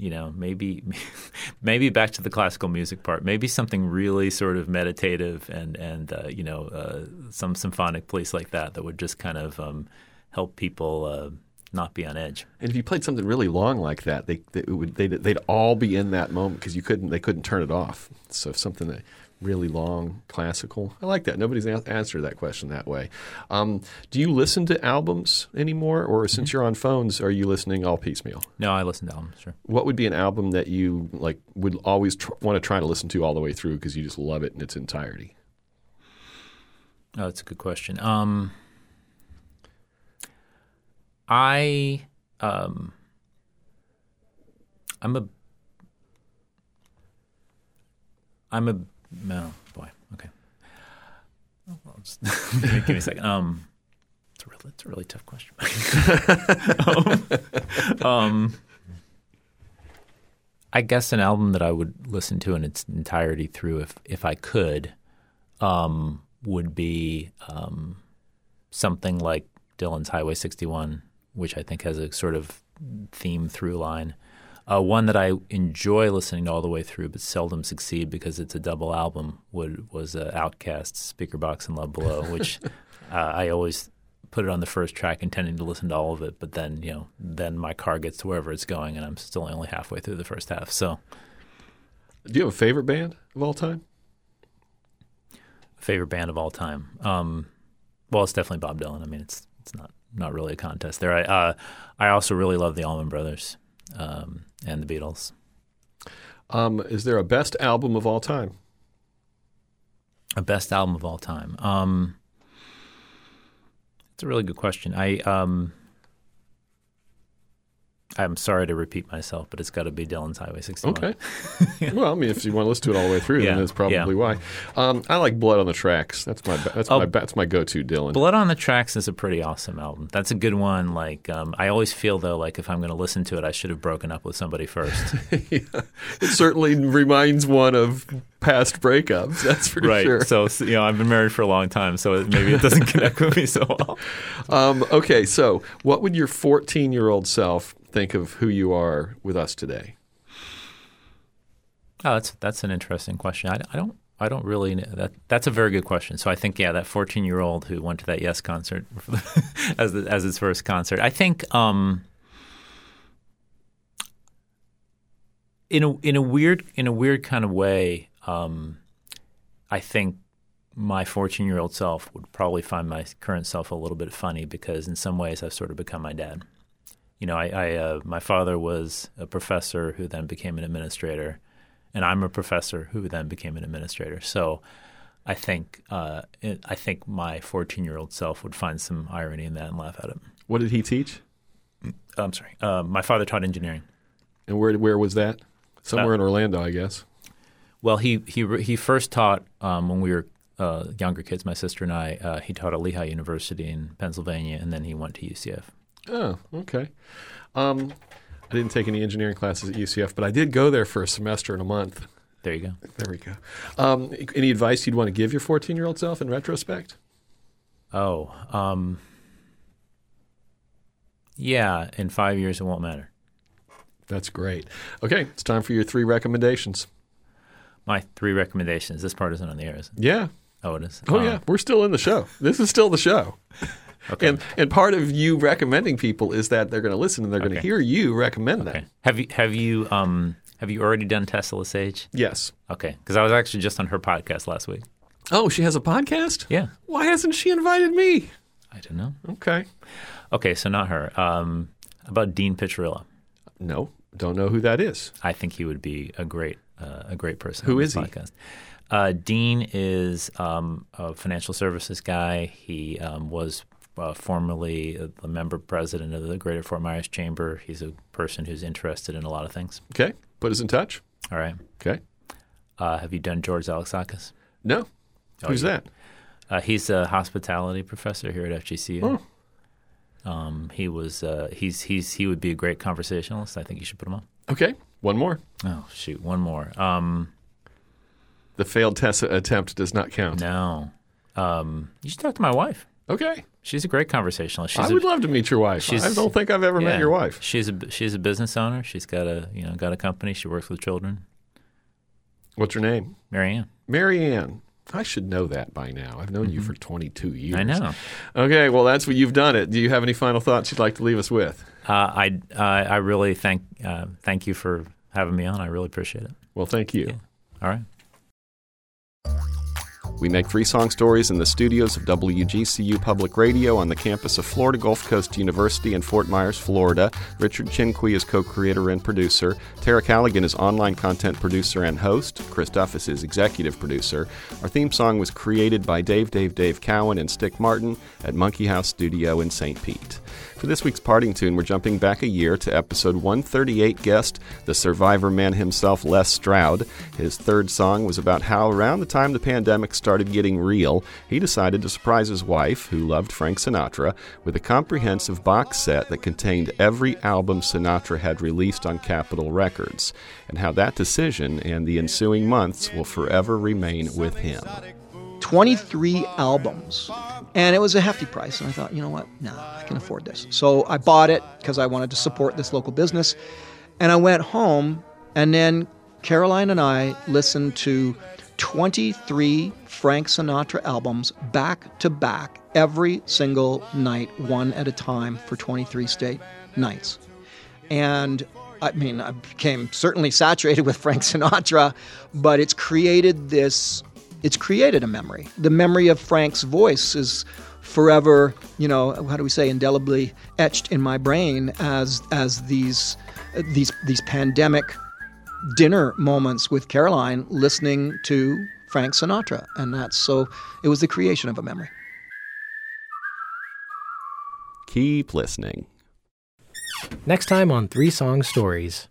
Speaker 1: You know, maybe maybe back to the classical music part. Maybe something really sort of meditative and and uh, you know uh, some symphonic piece like that that would just kind of um, help people uh, not be on edge.
Speaker 2: And if you played something really long like that, they, they would they'd, they'd all be in that moment because you couldn't they couldn't turn it off. So something that really long classical, I like that. Nobody's a- answered that question that way. Um, do you listen to albums anymore, or since you're on phones, are you listening all piecemeal?
Speaker 1: No, I listen to albums. Sure.
Speaker 2: What would be an album that you like would always tr- want to try to listen to all the way through because you just love it in its entirety?
Speaker 1: Oh, that's a good question. Um, I um, I'm a I'm a no boy. Okay. Oh, well, just, give me a second. Um, it's a really, it's a really tough question. um, um, I guess an album that I would listen to in its entirety through, if if I could, um, would be um, something like Dylan's Highway 61, which I think has a sort of theme through line. Uh, one that I enjoy listening to all the way through, but seldom succeed because it's a double album. Would was uh, OutKast's Speaker Box and Love Below, which uh, I always put it on the first track, intending to listen to all of it. But then you know, then my car gets to wherever it's going, and I'm still only halfway through the first half. So,
Speaker 2: Do you have a favorite band of all time?
Speaker 1: favorite band of all time. Um, well, it's definitely Bob Dylan. I mean, it's it's not not really a contest there. I uh, I also really love the Allman Brothers um, and the Beatles.
Speaker 2: Um, is there a best album of all time?
Speaker 1: A best album of all time. Um, it's a really good question. I um, I'm sorry to repeat myself, but it's got to be Dylan's Highway 61.
Speaker 2: Okay. well, I mean, if you want to listen to it all the way through, then
Speaker 1: Yeah,
Speaker 2: that's probably
Speaker 1: yeah.
Speaker 2: why. Um, I like Blood on the Tracks. That's my that's
Speaker 1: Oh.
Speaker 2: my that's my go-to Dylan.
Speaker 1: Blood on the Tracks is a pretty awesome album. That's a good one. Like um, I always feel though, like if I'm going to listen to it, I should have broken up with somebody first.
Speaker 2: It certainly reminds one of past breakups. That's for
Speaker 1: right.
Speaker 2: sure.
Speaker 1: So so, you know, I've been married for a long time, so maybe it doesn't connect with me so well.
Speaker 2: Um, okay, so what would your 14-year-old self think of who you are with us today?
Speaker 1: Oh, that's that's an interesting question. I, I don't I don't really know. that. That's a very good question. So I think yeah, that 14 year old who went to that Yes concert as the, as his first concert. I think um, in a in a weird in a weird kind of way, um, I think my 14 year old self would probably find my current self a little bit funny because in some ways I've sort of become my dad. You know, I, I uh, my father was a professor who then became an administrator, and I'm a professor who then became an administrator. So, I think uh, it, I think my 14 year old self would find some irony in that and laugh at it.
Speaker 2: What did he teach?
Speaker 1: Oh, I'm sorry. Uh, my father taught engineering.
Speaker 2: And where where was that? Somewhere
Speaker 1: Uh,
Speaker 2: in Orlando, I guess.
Speaker 1: Well, he he he first taught um, when we were uh, younger kids. My sister and I. Uh, he taught at Lehigh University in Pennsylvania, and then he went to UCF.
Speaker 2: Oh, okay. Um, I didn't take any engineering classes at UCF, but I did go there for a semester and a month.
Speaker 1: There you go.
Speaker 2: There we go. Um, any advice you'd want to give your 14-year-old self in retrospect?
Speaker 1: Oh, um, yeah. In five years, it won't matter.
Speaker 2: That's great. Okay, it's time for your three recommendations.
Speaker 1: My three recommendations. This part isn't on the air, is it?
Speaker 2: Yeah.
Speaker 1: Oh, it is.
Speaker 2: Oh
Speaker 1: Um,
Speaker 2: yeah, we're still in the show. This is still the show.
Speaker 1: Okay.
Speaker 2: And and part of you recommending people is that they're going to listen and they're going to
Speaker 1: Okay.
Speaker 2: hear you recommend
Speaker 1: okay.
Speaker 2: them.
Speaker 1: Have you have you um have you already done Tesla Sage?
Speaker 2: Yes.
Speaker 1: Okay, because I was actually just on her podcast last week.
Speaker 2: Oh, she has a podcast?
Speaker 1: Yeah,
Speaker 2: Why hasn't she invited me?
Speaker 1: I don't know.
Speaker 2: Okay.
Speaker 1: Okay, so not her. Um, about Dean Piccirillo.
Speaker 2: No, don't know who that is.
Speaker 1: I think he would be a great uh, a great person.
Speaker 2: Who is he?
Speaker 1: Uh, Dean is um, a financial services guy. He um, was uh, formerly a, member president of the Greater Fort Myers Chamber. He's a person who's interested in a lot of things.
Speaker 2: Okay. Put us in touch.
Speaker 1: All right.
Speaker 2: Okay.
Speaker 1: Uh, have you done George Alexakis?
Speaker 2: No.
Speaker 1: Oh,
Speaker 2: Who's
Speaker 1: yeah.
Speaker 2: that?
Speaker 1: Uh, he's a hospitality professor here at FGCU.
Speaker 2: Oh.
Speaker 1: Um, he was uh, he's he's he would be a great conversationalist. I think you should put him on.
Speaker 2: Okay.
Speaker 6: One more.
Speaker 1: Oh shoot, one more. Um,
Speaker 6: The failed test attempt does not count.
Speaker 1: no. Um, you should talk to my wife.
Speaker 6: Okay.
Speaker 1: She's a great conversationalist. She's
Speaker 6: I
Speaker 1: a-
Speaker 6: would love to meet your wife. I don't think I've ever met your wife.
Speaker 1: She's a she's a business owner. She's got a you know got a company. She works with children.
Speaker 6: What's her name?
Speaker 1: Marianne.
Speaker 6: Marianne. I should know that by now. I've known you for 22 years.
Speaker 1: Mm-hmm. I know.
Speaker 6: Okay, well, that's what you've done it. Do you have any final thoughts you'd like to leave us with?
Speaker 1: Uh, I I I really thank uh, thank you for having me on. I really appreciate it.
Speaker 6: Well, thank you.
Speaker 1: All right.
Speaker 2: We make three song stories in the studios of WGCU Public Radio on the campus of Florida Gulf Coast University in Fort Myers, Florida. Richard Chinqui is co creator and producer. Tara Callaghan is online content producer and host. Chris is executive producer. Our theme song was created by Dave Dave Dave Cowan and Stick Martin at Monkey House Studio in St. Pete. For this week's parting tune, we're jumping back a year to episode 138 guest, the survivor man himself, Les Stroud. His third song was about how, around the time the pandemic started getting real, he decided to surprise his wife, who loved Frank Sinatra, with a comprehensive box set that contained every album Sinatra had released on Capitol Records, and how that decision and the ensuing months will forever remain with him.
Speaker 7: 23 albums. And it was a hefty price. And I thought, you know what? No, I can afford this. So I bought it because I wanted to support this local business. And I went home, and then Caroline and I listened to 23 Frank Sinatra albums back to back every single night, one at a time, for 23 state nights. And I mean, I became certainly saturated with Frank Sinatra, but it's created this, it's created a memory. The memory of Frank's voice is forever, you know, how do we say, indelibly etched in my brain as as these these these pandemic dinner moments with Caroline listening to Frank Sinatra. And that's so it was the creation of a memory.
Speaker 2: Keep listening.
Speaker 3: Next time on Three Song Stories.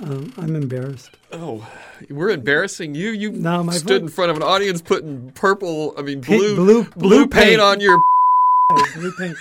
Speaker 8: Um, I'm embarrassed.
Speaker 6: Oh, we're embarrassing you. You
Speaker 8: No, my
Speaker 6: stood in front of an audience putting purple, I mean,
Speaker 8: Pink-
Speaker 6: blue,
Speaker 8: blue- blue
Speaker 6: paint
Speaker 8: paint.
Speaker 6: on your.
Speaker 8: Blue paint.